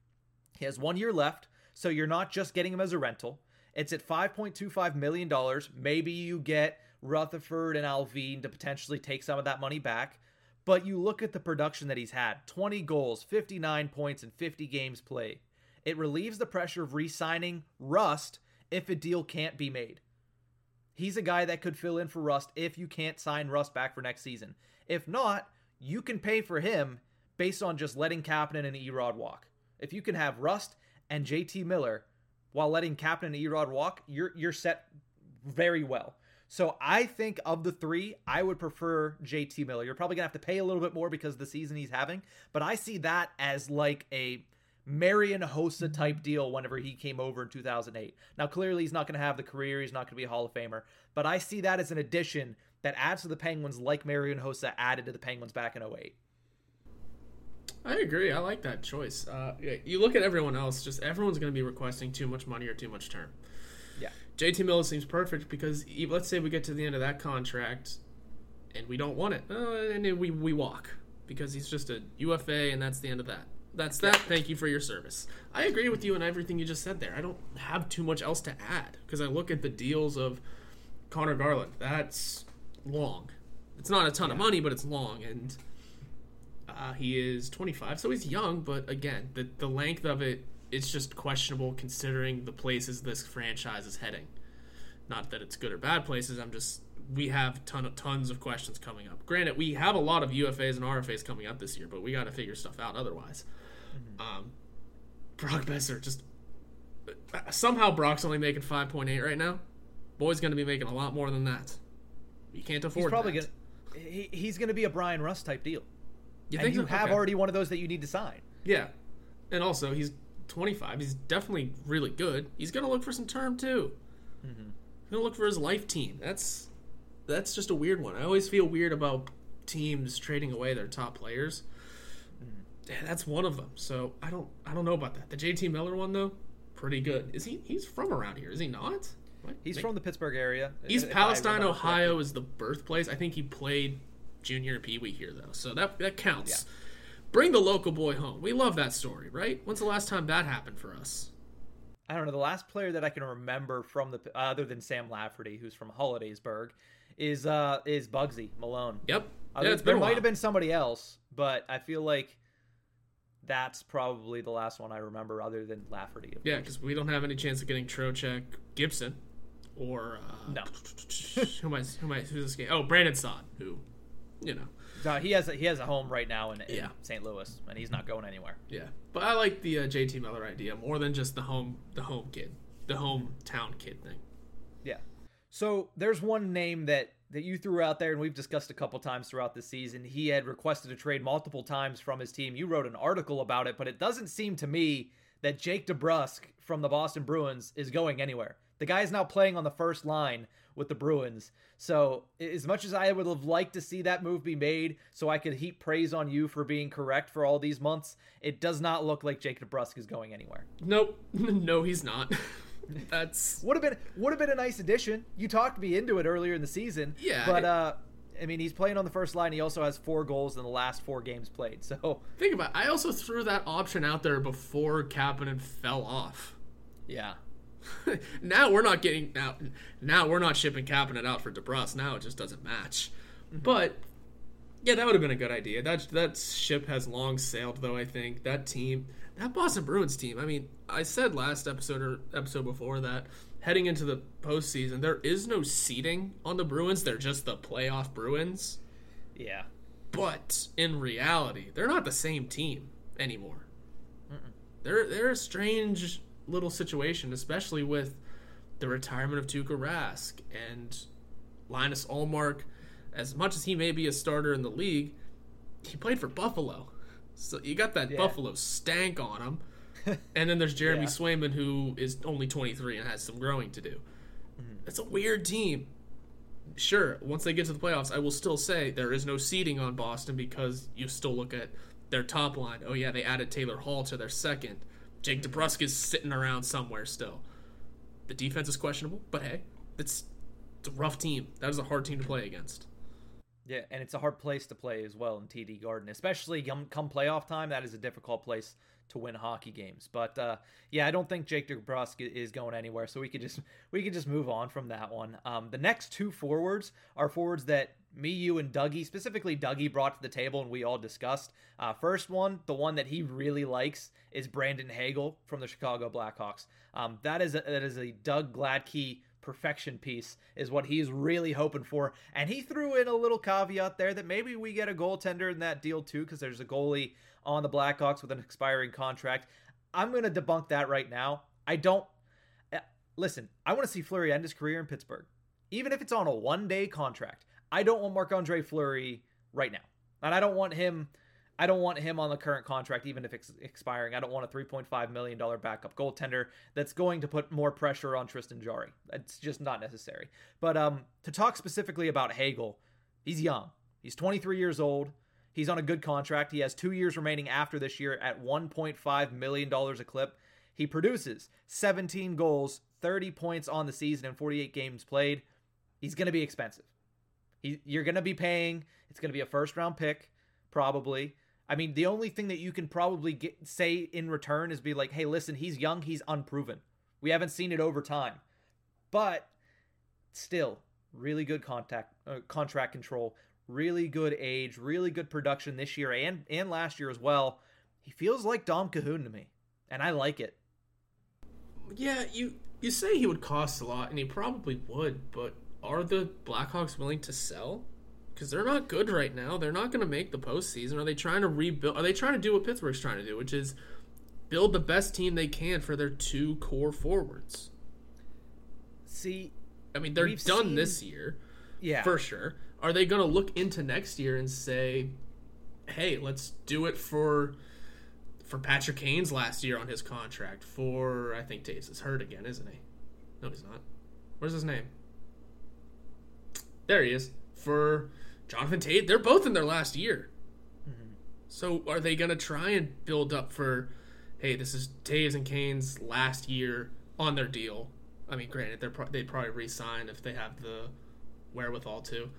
He has one year left, so you're not just getting him as a rental. It's at $5.25 million. Maybe you get Rutherford and Allvin to potentially take some of that money back. But you look at the production that he's had 20 goals, 59 points, and 50 games played. It relieves the pressure of re signing Rust if a deal can't be made. He's a guy that could fill in for Rust if you can't sign Rust back for next season. If not, you can pay for him based on just letting Kapanen and Erod walk. If you can have Rust and JT Miller while letting Kapanen and Erod walk, you're you're set very well. So I think of the three, I would prefer JT Miller. You're probably gonna have to pay a little bit more because of the season he's having, but I see that as like a Marian Hossa type deal whenever he came over in 2008. Now, clearly, he's not to have the career. He's not to be a Hall of Famer, but I see that as an addition that adds to the Penguins like Marian Hossa added to the Penguins back in 08. I agree. I like that choice. Uh, you look at everyone else, just everyone's going to be requesting too much money or too much term. Yeah. JT Miller seems perfect because let's say we get to the end of that contract and we don't want it, uh, and we, we walk because he's just a UFA and that's the end of that. That's that. Thank you for your service. I agree with you in everything you just said there. I don't have too much else to add because I look at the deals of Conor Garland. That's long. It's not a ton yeah. of money, but it's long, and uh, he is 25, so he's young. But again, the the length of it is just questionable considering the places this franchise is heading. Not that it's good or bad places. I'm just we have ton of, tons of questions coming up. Granted, we have a lot of UFAs and RFAs coming up this year, but we got to figure stuff out otherwise. Mm-hmm. Um, Brock Boeser just somehow Brock's only making 5.8 right now. Boy's going to be making a lot more than that. You can't afford. He's probably that. gonna. He, he's going to be a Bryan Rust type deal. You and think you so? have okay. already one of those that you need to sign. Yeah, and also he's 25. He's definitely really good. He's going to look for some term too. Mm-hmm. He's going to look for his life team. That's that's just a weird one. I always feel weird about teams trading away their top players. Yeah, that's one of them. So I don't I don't know about that. The JT Miller one though, pretty good. Is he he's from around here? Is he not? What? He's from the Pittsburgh area. East Palestine, Ohio is the birthplace. I think he played junior and pee wee here though, so that that counts. Yeah. Bring the local boy home. We love that story, right? When's the last time that happened for us? I don't know. The last player that I can remember from the other than Sam Lafferty, who's from Hollidaysburg, is uh is Bugsy Malone. Yep. Uh, yeah, there might have been somebody else, but I feel like that's probably the last one I remember, other than Lafferty. Yeah, because we don't have any chance of getting Trocheck, Gibson, or uh, no. who am I? Who am I? Who's this game? Oh, Brandon Saad, who, you know. Uh, he has a, he has a home right now in, in yeah. St. Louis, and he's not going anywhere. Yeah, but I like the uh, JT Miller idea more than just the home the home kid, the hometown kid thing. Yeah. So there's one name that that you threw out there, and we've discussed a couple times throughout the season. He had requested a trade multiple times from his team. You wrote an article about it, but it doesn't seem to me that Jake DeBrusk from the Boston Bruins is going anywhere. The guy is now playing on the first line with the Bruins. So, as much as I would have liked to see that move be made so I could heap praise on you for being correct for all these months, it does not look like Jake DeBrusk is going anywhere. Nope. no, he's not. That's would have been would have been a nice addition. You talked me into it earlier in the season. Yeah, but uh, I mean, he's playing on the first line. He also has four goals in the last four games played. So think about. It. I also threw that option out there before Kapanen fell off. Yeah. now we're not getting now. Now we're not shipping Kapanen out for DeBrusk. Now it just doesn't match. Mm-hmm. But yeah, that would have been a good idea. That that ship has long sailed, though. I think that team that Boston Bruins team. I mean, I said last episode or episode before that heading into the postseason, there is no seeding on the Bruins. They're just the playoff Bruins. Yeah. But in reality, they're not the same team anymore. Mm-mm. They're they're a strange little situation, especially with the retirement of Tuukka Rask and Linus Ullmark. As much as he may be a starter in the league, he played for Buffalo. So you got that yeah. Buffalo stank on him. and then there's Jeremy yeah. Swayman, who is only 23 and has some growing to do. Mm-hmm. It's a weird team. Sure, once they get to the playoffs, I will still say there is no seeding on Boston because you still look at their top line. Oh, yeah, they added Taylor Hall to their second. Jake. DeBrusk is sitting around somewhere still. The defense is questionable, but hey, it's, it's a rough team. That is a hard team to play against. Yeah, and it's a hard place to play as well in TD Garden, especially come, playoff time. That is a difficult place to win hockey games. But uh, yeah, I don't think Jake DeBrusk is going anywhere, so we could just we could just move on from that one. Um, the next two forwards are forwards that me, you, and Dougie, specifically Dougie, brought to the table and we all discussed. Uh, first one, the one that he really likes, is Brandon Hagel from the Chicago Blackhawks. Um, that is a, that is a Doug Gladkey perfection piece is what he's really hoping for. And he threw in a little caveat there that maybe we get a goaltender in that deal too, because there's a goalie on the Blackhawks with an expiring contract. I'm going to debunk that right now. I don't. Uh, listen, I want to see Fleury end his career in Pittsburgh. even if it's on a one day contract. I don't want Marc Andre Fleury right now. And I don't want him I don't want him on the current contract, even if it's expiring. I don't want a $3.5 million backup goaltender that's going to put more pressure on Tristan Jarry. It's just not necessary. But um, to talk specifically about Hagel, he's young. He's 23 years old. He's on a good contract. He has two years remaining after this year at $1.5 million a clip. He produces 17 goals, 30 points on the season, and 48 games played. He's going to be expensive. He, you're going to be paying. It's going to be a first round pick, probably. I mean, the only thing that you can probably get, say in return is be like, hey, listen, he's young, he's unproven. We haven't seen it over time. But still, really good contact uh, contract control, really good age, really good production this year and and last year as well. He feels like Dom Kahun to me, and I like it. Yeah, you you say he would cost a lot, and he probably would, but are the Blackhawks willing to sell? Because they're not good right now. They're not going to make the postseason. Are they trying to rebuild? Are they trying to do what Pittsburgh's trying to do, which is build the best team they can for their two core forwards? See, I mean, they're done seen... this year, yeah, for sure. Are they going to look into next year and say, "Hey, let's do it for for Patrick Kane's last year on his contract. For I think Toews is hurt again, isn't he? No, he's not. Where's his name? There he is. For Jonathan Toews, they're both in their last year. Mm-hmm. So are they going to try and build up for? Hey, this is Toews and Kane's last year on their deal. I mean, granted, they're pro- they'd probably re-sign if they have the wherewithal to.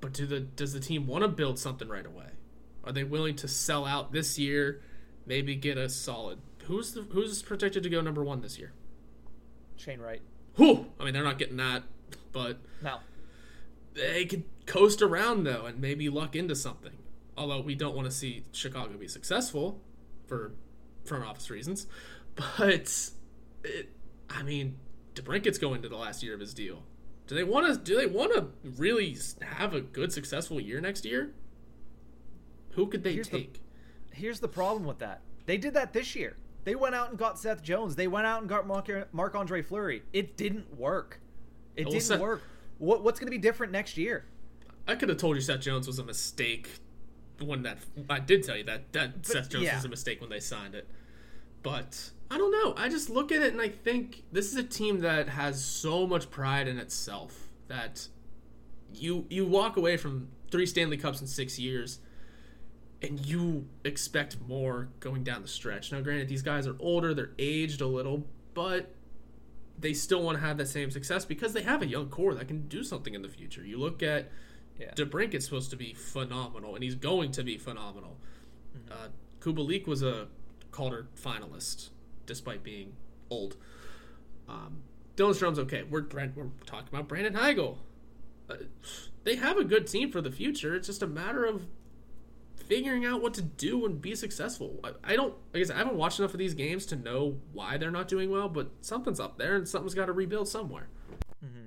But do the does the team want to build something right away? Are they willing to sell out this year, maybe get a solid? Who's the who's projected to go number one this year? Shane Wright. Who? I mean, they're not getting that, but no, they could coast around though and maybe luck into something. Although we don't want to see Chicago be successful for front office reasons, but it, I mean, DeBrincat's going to the last year of his deal. Do they want to? Do they want to really have a good, successful year next year? Who could they here's take? The, here's the problem with that. They did that this year. They went out and got Seth Jones. They went out and got Marc Andre Fleury. It didn't work. It well, didn't Seth, work. What, what's going to be different next year? I could have told you Seth Jones was a mistake when that I did tell you that that but, Seth Jones yeah. was a mistake when they signed it. But I don't know. I just look at it and I think this is a team that has so much pride in itself that you you walk away from three Stanley Cups in six years and you expect more going down the stretch. Now, granted, these guys are older, they're aged a little, but they still want to have that same success because they have a young core that can do something in the future. You look at yeah. DeBrincat's supposed to be phenomenal, and he's going to be phenomenal. Mm-hmm. Uh, Kubalik was a Calder finalist despite being old. Um, Dylan Strome's okay. We're we're talking about Brandon Hagel. Uh, they have a good team for the future. It's just a matter of figuring out what to do and be successful. I, I don't, I guess I haven't watched enough of these games to know why they're not doing well, but something's up there and something's got to rebuild somewhere. Mm-hmm.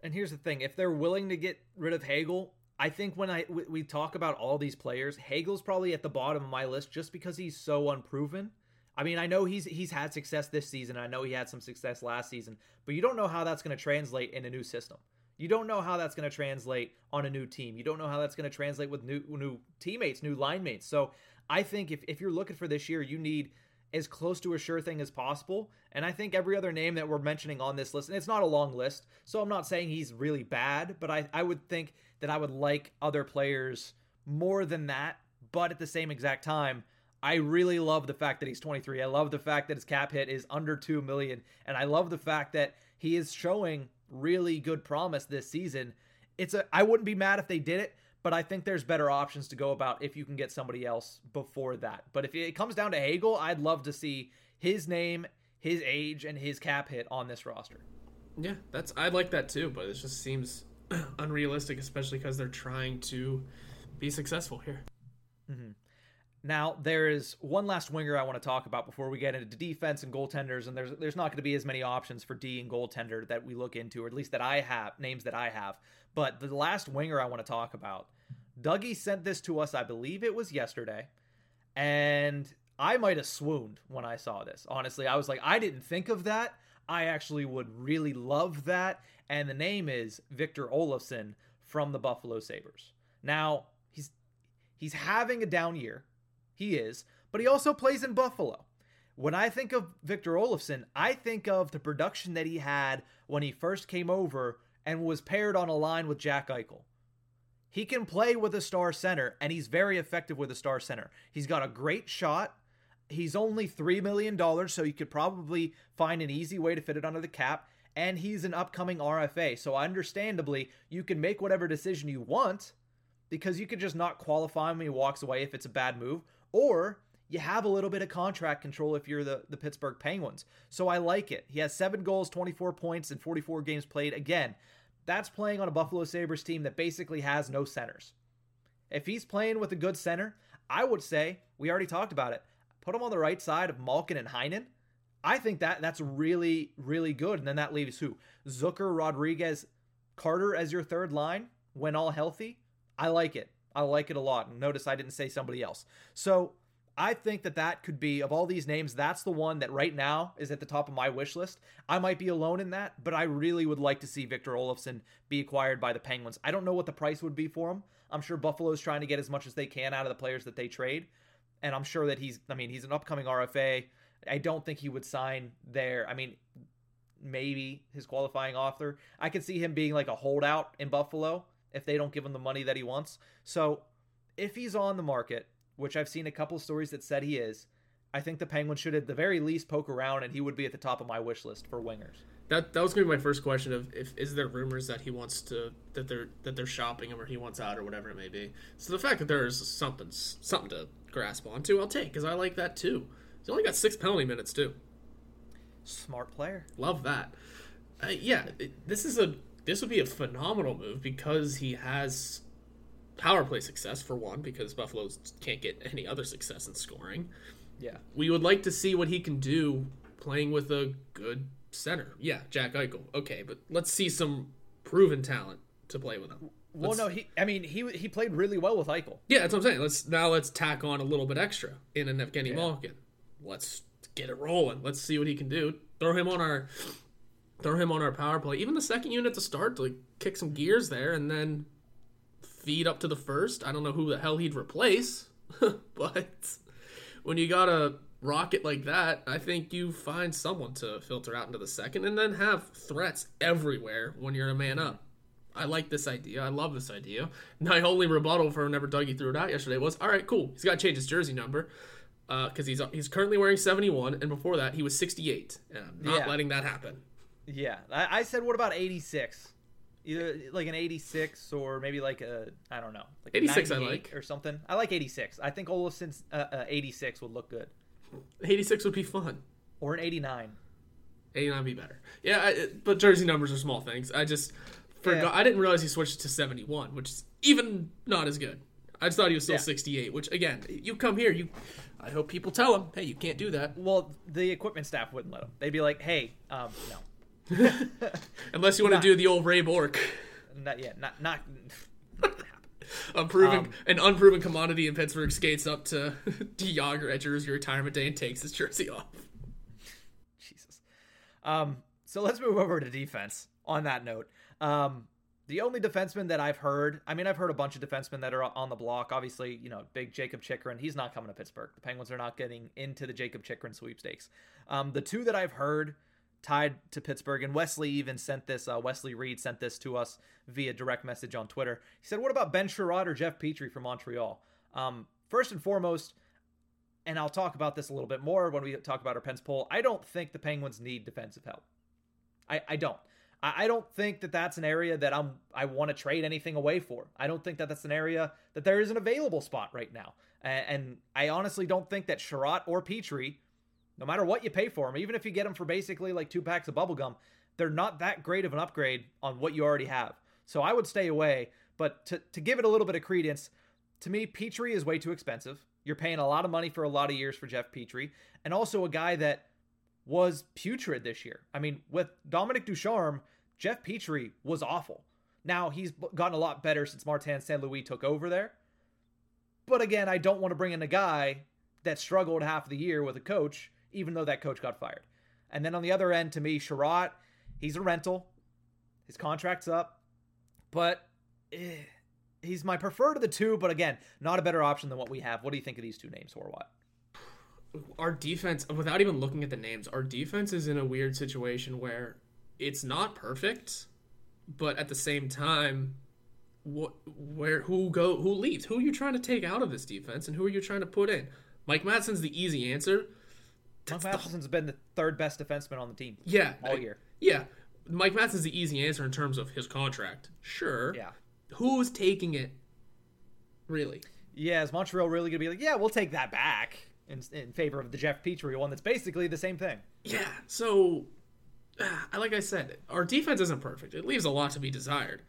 And here's the thing: if they're willing to get rid of Hagel, I think when I we talk about all these players, Hagel's probably at the bottom of my list just because he's so unproven. I mean, I know he's he's had success this season. I know he had some success last season, but you don't know how that's going to translate in a new system. You don't know how that's going to translate on a new team. You don't know how that's going to translate with new new teammates, new line mates. So I think if, if you're looking for this year, you need as close to a sure thing as possible. And I think every other name that we're mentioning on this list, and it's not a long list, so I'm not saying he's really bad, but I, I would think that I would like other players more than that. But at the same exact time, I really love the fact that he's 23. I love the fact that his cap hit is under 2 million and I love the fact that he is showing really good promise this season. It's a I wouldn't be mad if they did it, but I think there's better options to go about if you can get somebody else before that. But if it comes down to Hagel, I'd love to see his name, his age and his cap hit on this roster. Yeah, that's I like that too, but it just seems unrealistic especially cuz they're trying to be successful here. hmm now, there is one last winger I want to talk about before we get into defense and goaltenders, and there's there's not going to be as many options for D and goaltender that we look into, or at least that I have names that I have. But the last winger I want to talk about, Dougie sent this to us, I believe it was yesterday, and I might have swooned when I saw this. Honestly, I was like, I didn't think of that. I actually would really love that. And the name is Victor Olofsson from the Buffalo Sabres. Now, he's he's having a down year. He is, but he also plays in Buffalo. When I think of Victor Olofsson, I think of the production that he had when he first came over and was paired on a line with Jack Eichel. He can play with a star center, and he's very effective with a star center. He's got a great shot. He's only $3 million, so you could probably find an easy way to fit it under the cap. And he's an upcoming RFA. So, understandably, you can make whatever decision you want because you could just not qualify him when he walks away if it's a bad move. Or you have a little bit of contract control if you're the, the Pittsburgh Penguins. So, I like it. He has seven goals, 24 points, and 44 games played. Again, that's playing on a Buffalo Sabres team that basically has no centers. If he's playing with a good center, I would say, we already talked about it, put him on the right side of Malkin and Heinen. I think that that's really, really good. And then that leaves who? Zucker, Rodrigues, Carter as your third line when all healthy. I like it. I like it a lot. And notice I didn't say somebody else. So I think that that could be, of all these names, that's the one that right now is at the top of my wish list. I might be alone in that, but I really would like to see Victor Olofsson be acquired by the Penguins. I don't know what the price would be for him. I'm sure Buffalo's trying to get as much as they can out of the players that they trade. And I'm sure that he's, I mean, he's an upcoming RFA. I don't think he would sign there. I mean, maybe his qualifying offer. I could see him being like a holdout in Buffalo if they don't give him the money that he wants. So if he's on the market, which I've seen a couple stories that said he is, I think the Penguins should at the very least poke around and he would be at the top of my wish list for wingers. That that was gonna be my first question of if is there rumors that he wants to that they're that they're shopping him or he wants out or whatever it may be. So the fact that there is something something to grasp onto, I'll take because I like that too. He's only got six penalty minutes too. Smart player. Love that. Uh, yeah, it, this is a this would be a phenomenal move because he has power play success for one because Buffalo can't get any other success in scoring. Yeah. We would like to see what he can do playing with a good center. Yeah, Jack Eichel. Okay, but let's see some proven talent to play with him. Let's, well, no, he. I mean, he he played really well with Eichel. Yeah, that's what I'm saying. Let's now let's tack on a little bit extra in an Evgeny yeah. Malkin. Let's get it rolling. Let's see what he can do. Throw him on our throw him on our power play. Even the second unit to start to like kick some gears there, and then feed up to the first. I don't know who the hell he'd replace, but when you got a rocket like that, I think you find someone to filter out into the second and then have threats everywhere when you're a man up. I like this idea. I love this idea. My only rebuttal for whenever Dougie threw it out yesterday was, all right, cool. He's got to change his jersey number because uh, he's he's currently wearing 71, and before that he was 68. And I'm not yeah. letting that happen. Yeah, I, I said, what about 86? either like an 86 or maybe like a I don't know, like 86 I like or something. I like 86. I think Olofsson's uh, uh, 86 would look good. 86 would be fun. Or an 89. 89 would be better. Yeah, I, but jersey numbers are small things. I just forgot. Yeah. I didn't realize he switched to 71, which is even not as good. I just thought he was still yeah. 68. Which again, you come here, you. I hope people tell him, hey, you can't do that. Well, the equipment staff wouldn't let him. They'd be like, hey, um, no, Unless you want to do the old Ray Bourque. Not yet. Not not. Unproven, um, an unproven commodity in Pittsburgh skates up to D. Jagr at Jersey retirement day and takes his jersey off. Jesus. Um, so let's move over to defense. On that note, um, the only defenseman that I've heard, I mean, I've heard a bunch of defensemen that are on the block. Obviously, you know, big Jakob Chychrun, he's not coming to Pittsburgh. The Penguins are not getting into the Jakob Chychrun sweepstakes. Um, the two that I've heard tied to Pittsburgh. And Wesley even sent this, uh, Wesley Reed sent this to us via direct message on Twitter. He said, What about Ben Chiarot or Jeff Petry from Montreal? Um, first and foremost, and I'll talk about this a little bit more when we talk about our Pens poll, I don't think the Penguins need defensive help. I, I don't. I, don't think that that's an area that I'm I want to trade anything away for. I don't think that that's an area that there is an available spot right now. And, and I honestly don't think that Chiarot or Petry no matter what you pay for them, even if you get them for basically like two packs of bubblegum, they're not that great of an upgrade on what you already have. So I would stay away. But to, to give it a little bit of credence, to me, Petry is way too expensive. You're paying a lot of money for a lot of years for Jeff Petry, and also a guy that was putrid this year. I mean, with Dominique Ducharme, Jeff Petry was awful. Now he's gotten a lot better since Martin St. Louis took over there. But again, I don't want to bring in a guy that struggled half the year with a coach even though that coach got fired. And then on the other end, to me, Chiarot, he's a rental. His contract's up, but eh, he's my preferred of the two. But again, not a better option than what we have. What do you think of these two names, Horwat? Our defense, without even looking at the names, our defense is in a weird situation where it's not perfect, but at the same time, what, where, who go, who leaves, who are you trying to take out of this defense, and who are you trying to put in? Mike Matheson's the easy answer. Mike Matheson's been the third best defenseman on the team. Yeah, all year. Yeah, Mike Matheson's the easy answer in terms of his contract. Sure. Yeah. Who's taking it? Really? Yeah, is Montreal really gonna be like, yeah, we'll take that back in, in favor of the Jeff Petry one that's basically the same thing? Yeah. So, uh, like I said, our defense isn't perfect. It leaves a lot to be desired.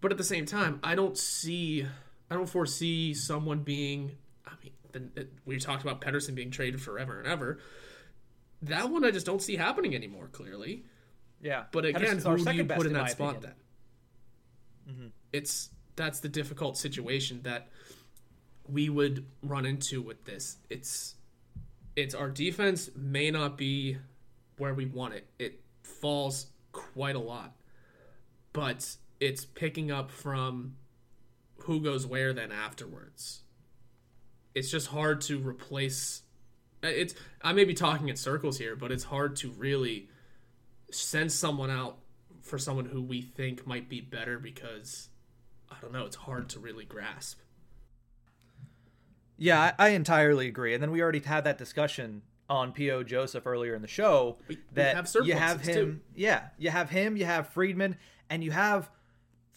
But at the same time, I don't see, I don't foresee someone being. The, we talked about Pettersson being traded forever and ever. That one I just don't see happening anymore. Clearly. Yeah. But again, who do you put in that spot opinion. then? Mm-hmm. It's that's the difficult situation that we would run into with this. It's it's our defense may not be where we want it. It falls quite a lot. But it's picking up from who goes where then afterwards. It's just hard to replace it's I may be talking in circles here, but it's hard to really send someone out for someone who we think might be better because I don't know, it's hard to really grasp. Yeah, I, I entirely agree. And then we already had that discussion on P.O. Joseph earlier in the show we, that we have you have him. Too. Yeah, you have him, you have Friedman, and you have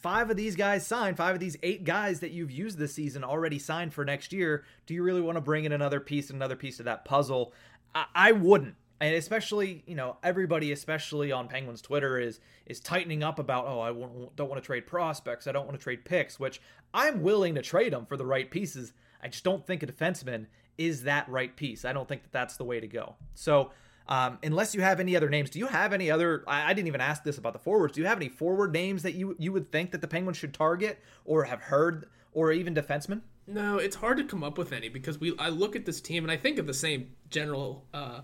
five of these guys signed, five of these eight guys that you've used this season already signed for next year. Do you really want to bring in another piece, and another piece of that puzzle? I, I wouldn't and especially you know everybody especially on penguins twitter is is tightening up about oh i don't want to trade prospects i don't want to trade picks which i'm willing to trade them for the right pieces i just don't think a defenseman is that right piece i don't think that that's the way to go so um, unless you have any other names do you have any other I, I didn't even ask this about the forwards do you have any forward names that you you would think that the penguins should target or have heard or even defensemen no it's hard to come up with any because we i look at this team and i think of the same general uh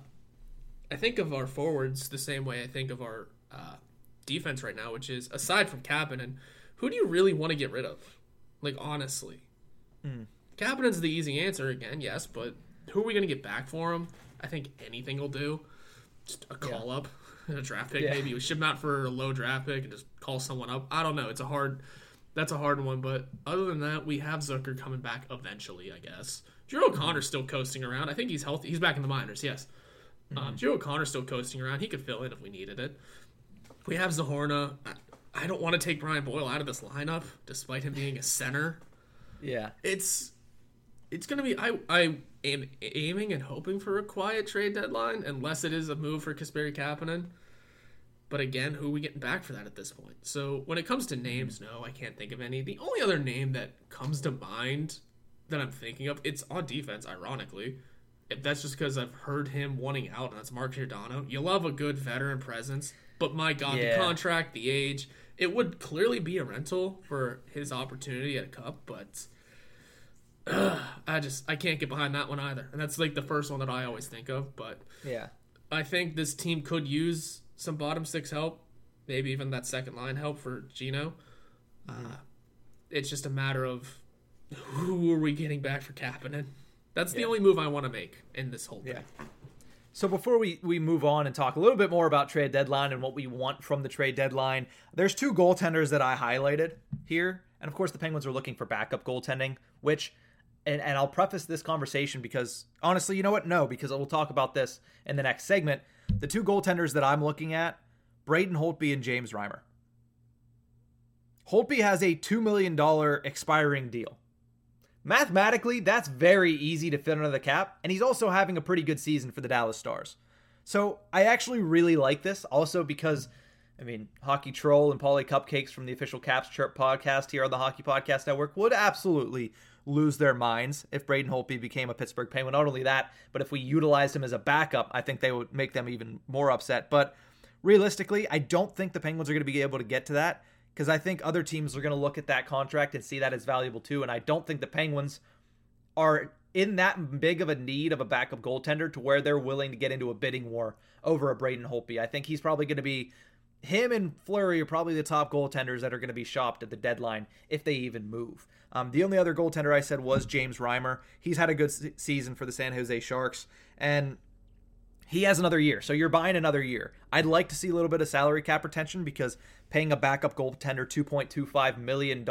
I think of our forwards the same way I think of our uh, defense right now, which is aside from Kapanen, who do you really want to get rid of? Like honestly, mm. Kapanen's the easy answer again, yes, but who are we going to get back for him? I think anything will do. Just a call yeah. up, a draft pick, yeah. maybe we ship him out for a low draft pick and just call someone up. I don't know. It's a hard. That's a hard one, but other than that, we have Zucker coming back eventually, I guess. Drew O'Connor's still coasting around. I think he's healthy. He's back in the minors, yes. Mm-hmm. Um, Joe O'Connor's still coasting around. He could fill in if we needed it. We have Zohorna. I, I don't want to take Brian Boyle out of this lineup, despite him being a center. Yeah, it's it's gonna be. I I am aiming and hoping for a quiet trade deadline, unless it is a move for Kasperi Kapanen. But again, who are we getting back for that at this point? So when it comes to names, no, I can't think of any. The only other name that comes to mind that I'm thinking of, it's on defense, ironically, if that's just because I've heard him wanting out, and that's Mark Giordano. You love a good veteran presence, but my God, yeah. the contract, the age, it would clearly be a rental for his opportunity at a cup, but uh, I just I can't get behind that one either. And that's like the first one that I always think of. But yeah, I think this team could use some bottom six help, maybe even that second line help for Gino. Mm-hmm. Uh, it's just a matter of who are we getting back for Kapanen. That's the yeah. only move I want to make in this whole thing. Yeah. So before we, we move on and talk a little bit more about trade deadline and what we want from the trade deadline, there's two goaltenders that I highlighted here. And of course the Penguins are looking for backup goaltending, which and, and I'll preface this conversation because honestly, you know what? No, because we'll talk about this in the next segment. The two goaltenders that I'm looking at, Braden Holtby and James Reimer. Holtby has a $2 million expiring deal. Mathematically, that's very easy to fit under the cap, and he's also having a pretty good season for the Dallas Stars. So I actually really like this, also because, I mean, Hockey Troll and Polly Cupcakes from the official Caps Chirp podcast here on the Hockey Podcast Network would absolutely lose their minds if Braden Holtby became a Pittsburgh Penguin. Not only that, but if we utilized him as a backup, I think they would make them even more upset. But realistically, I don't think the Penguins are going to be able to get to that because I think other teams are going to look at that contract and see that as valuable too. And I don't think the Penguins are in that big of a need of a backup goaltender to where they're willing to get into a bidding war over a Braden Holtby. I think he's probably going to be him and Fleury are probably the top goaltenders that are going to be shopped at the deadline if they even move. Um, the only other goaltender I said was James Reimer. He's had a good season for the San Jose Sharks, and he has another year. So you're buying another year. I'd like to see a little bit of salary cap retention because paying a backup goaltender $2.25 million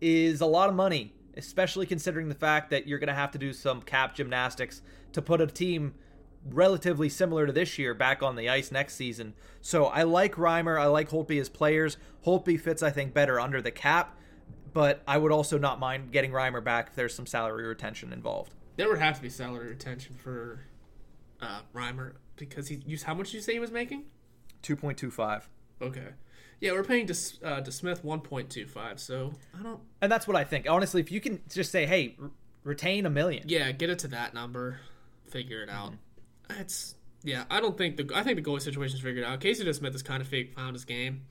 is a lot of money, especially considering the fact that you're going to have to do some cap gymnastics to put a team relatively similar to this year back on the ice next season. So I like Reimer. I like Holtby as players. Holtby fits, I think, better under the cap, but I would also not mind getting Reimer back if there's some salary retention involved. There would have to be salary retention for uh, Reimer because he used how much did you say he was making? Two point two five. Okay. Yeah, we're paying to uh, DeSmith one point two five. So I don't. And that's what I think. Honestly, if you can just say, "Hey, r- retain a million. Yeah, get it to that number. Figure it out. Mm-hmm. It's yeah. I don't think the I think the goalie situation's figured out. Casey DeSmith has kind of fake, found his game.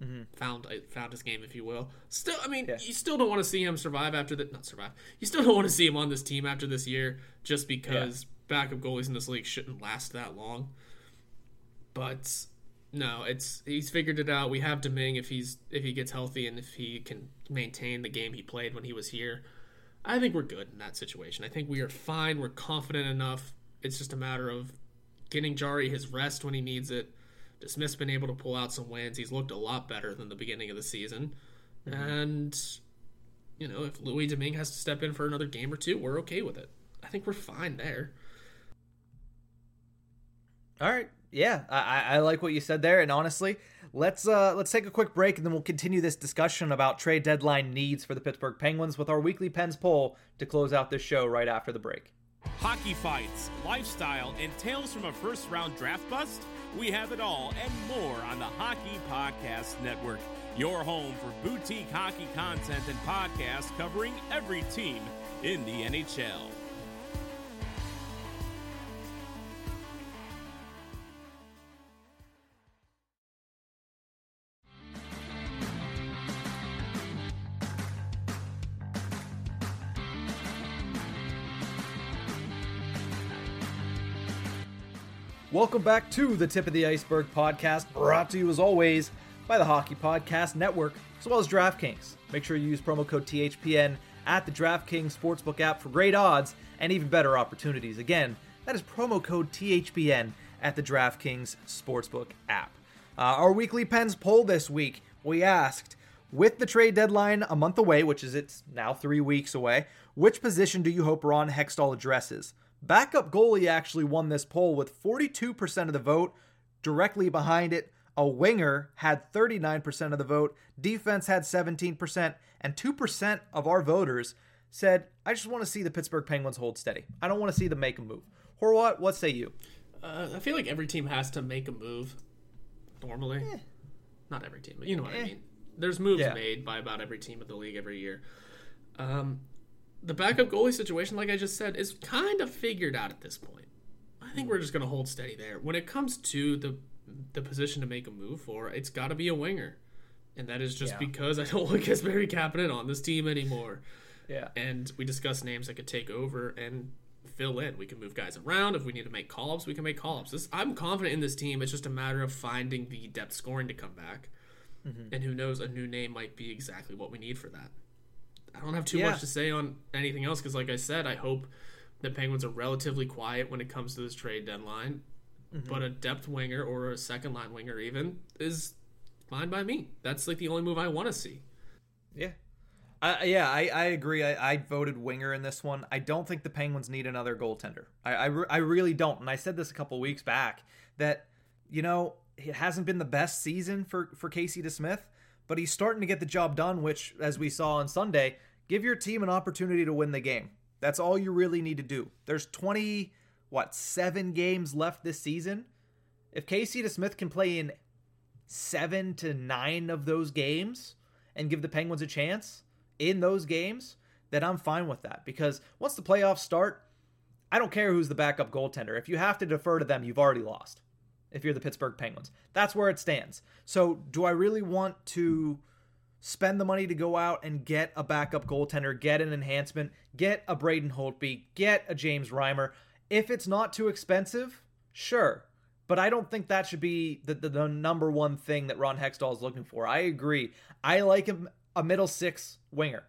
Mm-hmm. Found uh, found his game, if you will. Still, I mean, yeah. you still don't want to see him survive after that. not survive. You still don't want to see him on this team after this year, just because yeah backup goalies in this league shouldn't last that long. But no, it's he's figured it out. We have Domingue if he's if he gets healthy and if he can maintain the game he played when he was here. I think we're good in that situation. I think we are fine. We're confident enough. It's just a matter of getting Jarry his rest when he needs it. DeSmith's been able to pull out some wins. He's looked a lot better than the beginning of the season. Mm-hmm. And you know, if Louis Domingue has to step in for another game or two, we're okay with it. I think we're fine there. All right. Yeah, I, I like what you said there, and honestly, let's uh, let's take a quick break, and then we'll continue this discussion about trade deadline needs for the Pittsburgh Penguins with our weekly Pens poll to close out this show right after the break. Hockey fights, lifestyle, and tales from a first round draft bust. We have it all and more on the Hockey Podcast Network, your home for boutique hockey content and podcasts covering every team in the NHL. Welcome back to the Tip of the Iceberg podcast, brought to you as always by the Hockey Podcast Network, as well as DraftKings. Make sure you use promo code THPN at the DraftKings Sportsbook app for great odds and even better opportunities. Again, that is promo code THPN at the DraftKings Sportsbook app. Uh, our weekly Pens poll this week, we asked, with the trade deadline a month away, which is it's now three weeks away, which position do you hope Ron Hextall addresses? Backup goalie actually won this poll with 42% of the vote. Directly behind it, a winger had 39% of the vote, defense had 17%, and 2% of our voters said, I just want to see the Pittsburgh Penguins hold steady. I don't want to see them make a move. Horwat, what say you? Uh, I feel like every team has to make a move normally. Eh. Not every team, but you know what eh. I mean. There's moves yeah. made by about every team of the league every year. Um, the backup goalie situation, like I just said, is kind of figured out at this point. I think we're just going to hold steady there. When it comes to the the position to make a move for, it's got to be a winger, and that is just yeah. because I don't want Kasperi Kapanen on this team anymore. Yeah, and we discuss names that could take over and fill in. We can move guys around if we need to make call ups. We can make call ups. This, I'm confident in this team. It's just a matter of finding the depth scoring to come back, mm-hmm. and who knows, a new name might be exactly what we need for that. I don't have too yeah. much to say on anything else because, like I said, I hope the Penguins are relatively quiet when it comes to this trade deadline. Mm-hmm. But a depth winger or a second line winger, even, is fine by me. That's like the only move I want to see. Yeah. Uh, yeah, I, I agree. I, I voted winger in this one. I don't think the Penguins need another goaltender. I, I, re- I really don't. And I said this a couple weeks back that, you know, it hasn't been the best season for, for Casey DeSmith, but he's starting to get the job done, which, as we saw on Sunday, give your team an opportunity to win the game. That's all you really need to do. There's 20, what, seven games left this season. If Casey DeSmith can play in seven to nine of those games and give the Penguins a chance in those games, then I'm fine with that. Because once the playoffs start, I don't care who's the backup goaltender. If you have to defer to them, you've already lost. If you're the Pittsburgh Penguins, that's where it stands. So, do I really want to spend the money to go out and get a backup goaltender, get an enhancement, get a Braden Holtby, get a James Reimer. If it's not too expensive, sure. But I don't think that should be the, the, the number one thing that Ron Hextall is looking for. I agree. I like a, a middle six winger,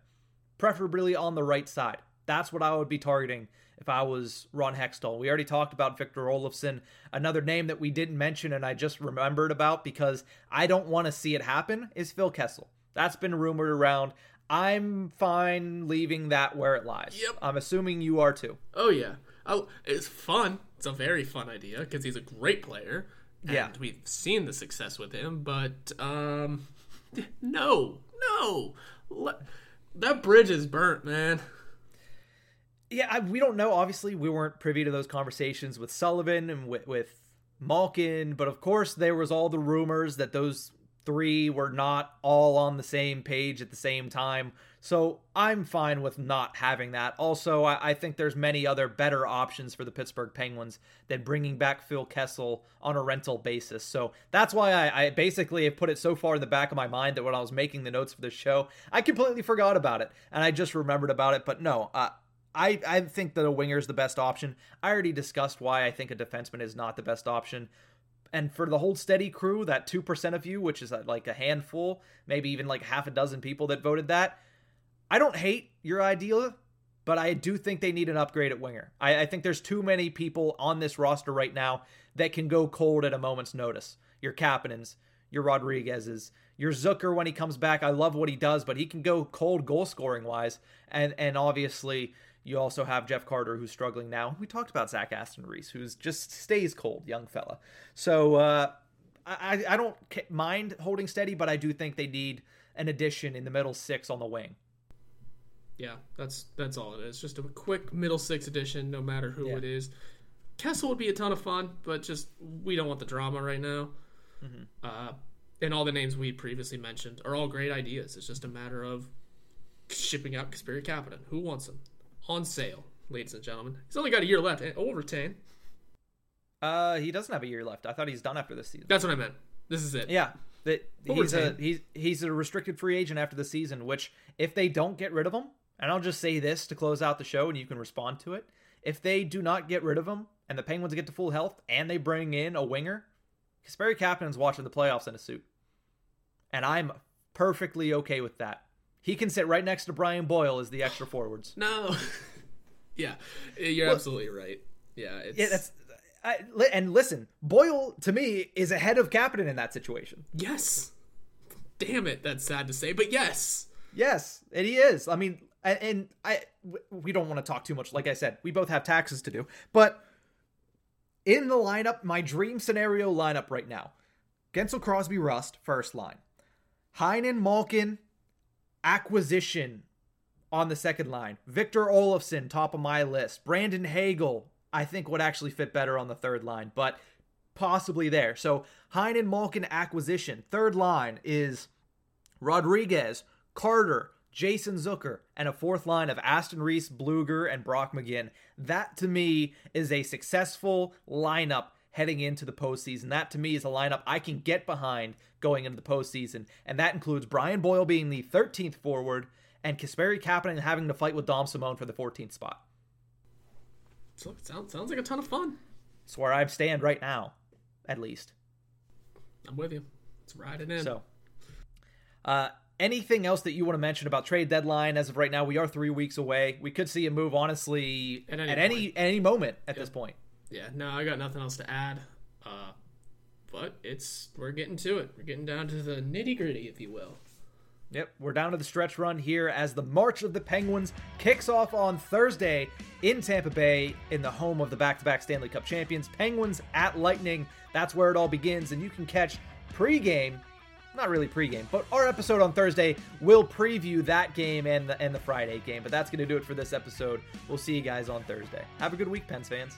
preferably on the right side. That's what I would be targeting if I was Ron Hextall. We already talked about Victor Olofsson, another name that we didn't mention and I just remembered about because I don't want to see it happen is Phil Kessel. That's been rumored around. I'm fine leaving that where it lies. Yep. I'm assuming you are too. Oh yeah. Oh, it's fun. It's a very fun idea because he's a great player. And Yeah. we've seen the success with him, but um, no, no, Le- that bridge is burnt, man. Yeah, I, we don't know. Obviously, we weren't privy to those conversations with Sullivan and with, with Malkin, but of course, there was all the rumors that those three were not all on the same page at the same time. So I'm fine with not having that. Also, I, I think there's many other better options for the Pittsburgh Penguins than bringing back Phil Kessel on a rental basis. So that's why I, I basically have put it so far in the back of my mind that when I was making the notes for the show, I completely forgot about it and I just remembered about it. But no, uh, I, I think that a winger is the best option. I already discussed why I think a defenseman is not the best option. And for the whole steady crew, that 2% of you, which is uh, like a handful, maybe even like half a dozen people that voted that, I don't hate your idea, but I do think they need an upgrade at winger. I, I think there's too many people on this roster right now that can go cold at a moment's notice. Your Kapanens, your Rodrigues's, your Zucker when he comes back. I love what he does, but he can go cold goal scoring wise. And and obviously you also have Jeff Carter who's struggling now. We talked about Zach Aston Reese, who's just stays cold, young fella. So uh, I I don't mind holding steady, but I do think they need an addition in the middle six on the wing. Yeah, that's that's all it is. Just a quick middle six addition, no matter who Yeah. it is. Kessel would be a ton of fun, but just we don't want the drama right now. Mm-hmm. Uh, and all the names we previously mentioned are all great ideas. It's just a matter of shipping out Kasperi Kapanen. Who wants him? On sale, ladies and gentlemen. He's only got a year left. and We'll retain. Uh, he doesn't have a year left. I thought he's done after this season. That's what I meant. This is it. Yeah, that he's a he's he's a restricted free agent after the season. Which, if they don't get rid of him, and I'll just say this to close out the show, and you can respond to it. If they do not get rid of him, and the Penguins get to full health, and they bring in a winger, Kasperi Kapanen's watching the playoffs in a suit, and I'm perfectly okay with that. He can sit right next to Brian Boyle as the extra forwards. No. yeah, you're Well- absolutely right. Yeah, it's, Yeah, that's. I, and listen, Boyle to me is ahead of Kapanen in that situation. yes. Damn it, that's sad to say, but yes. Yes, and he is. I mean, and, and I we don't want to talk too much. Like I said, we both have taxes to do. But in the lineup, my dream scenario lineup right now: Guentzel, Crosby, Rust, first line. Heinen, Malkin, acquisition on the second line. Victor Olofsson, top of my list. Brandon Hagel, I think would actually fit better on the third line, but possibly there. So Heinen, Malkin, acquisition. Third line is Rodrigues, Carter, Jason Zucker, and a fourth line of Aston Reese, Blueger, and Brock McGinn. That to me is a successful lineup heading into the postseason. That to me is a lineup I can get behind going into the postseason. And that includes Brian Boyle being the 13th forward and Kasperi Kapanen having to fight with Dom Simon for the 14th spot. So it sounds, sounds like a ton of fun. It's where I stand right now, at least. I'm with you. Let's ride it in. So, uh, anything else that you want to mention about trade deadline? As of right now, we are three weeks away. We could see a move, honestly, At at any any any, moment at this point. Yeah, no, I got nothing else to add. Uh, but it's we're getting to it. We're getting down to the nitty gritty, if you will. Yep, we're down to the stretch run here as the March of the Penguins kicks off on Thursday in Tampa Bay in the home of the back-to-back Stanley Cup champions. Penguins at Lightning. That's where it all begins, and you can catch pregame. Not really pregame, but our episode on Thursday will preview that game and the and the Friday game. But that's going to do it for this episode. We'll see you guys on Thursday. Have a good week, Pens fans.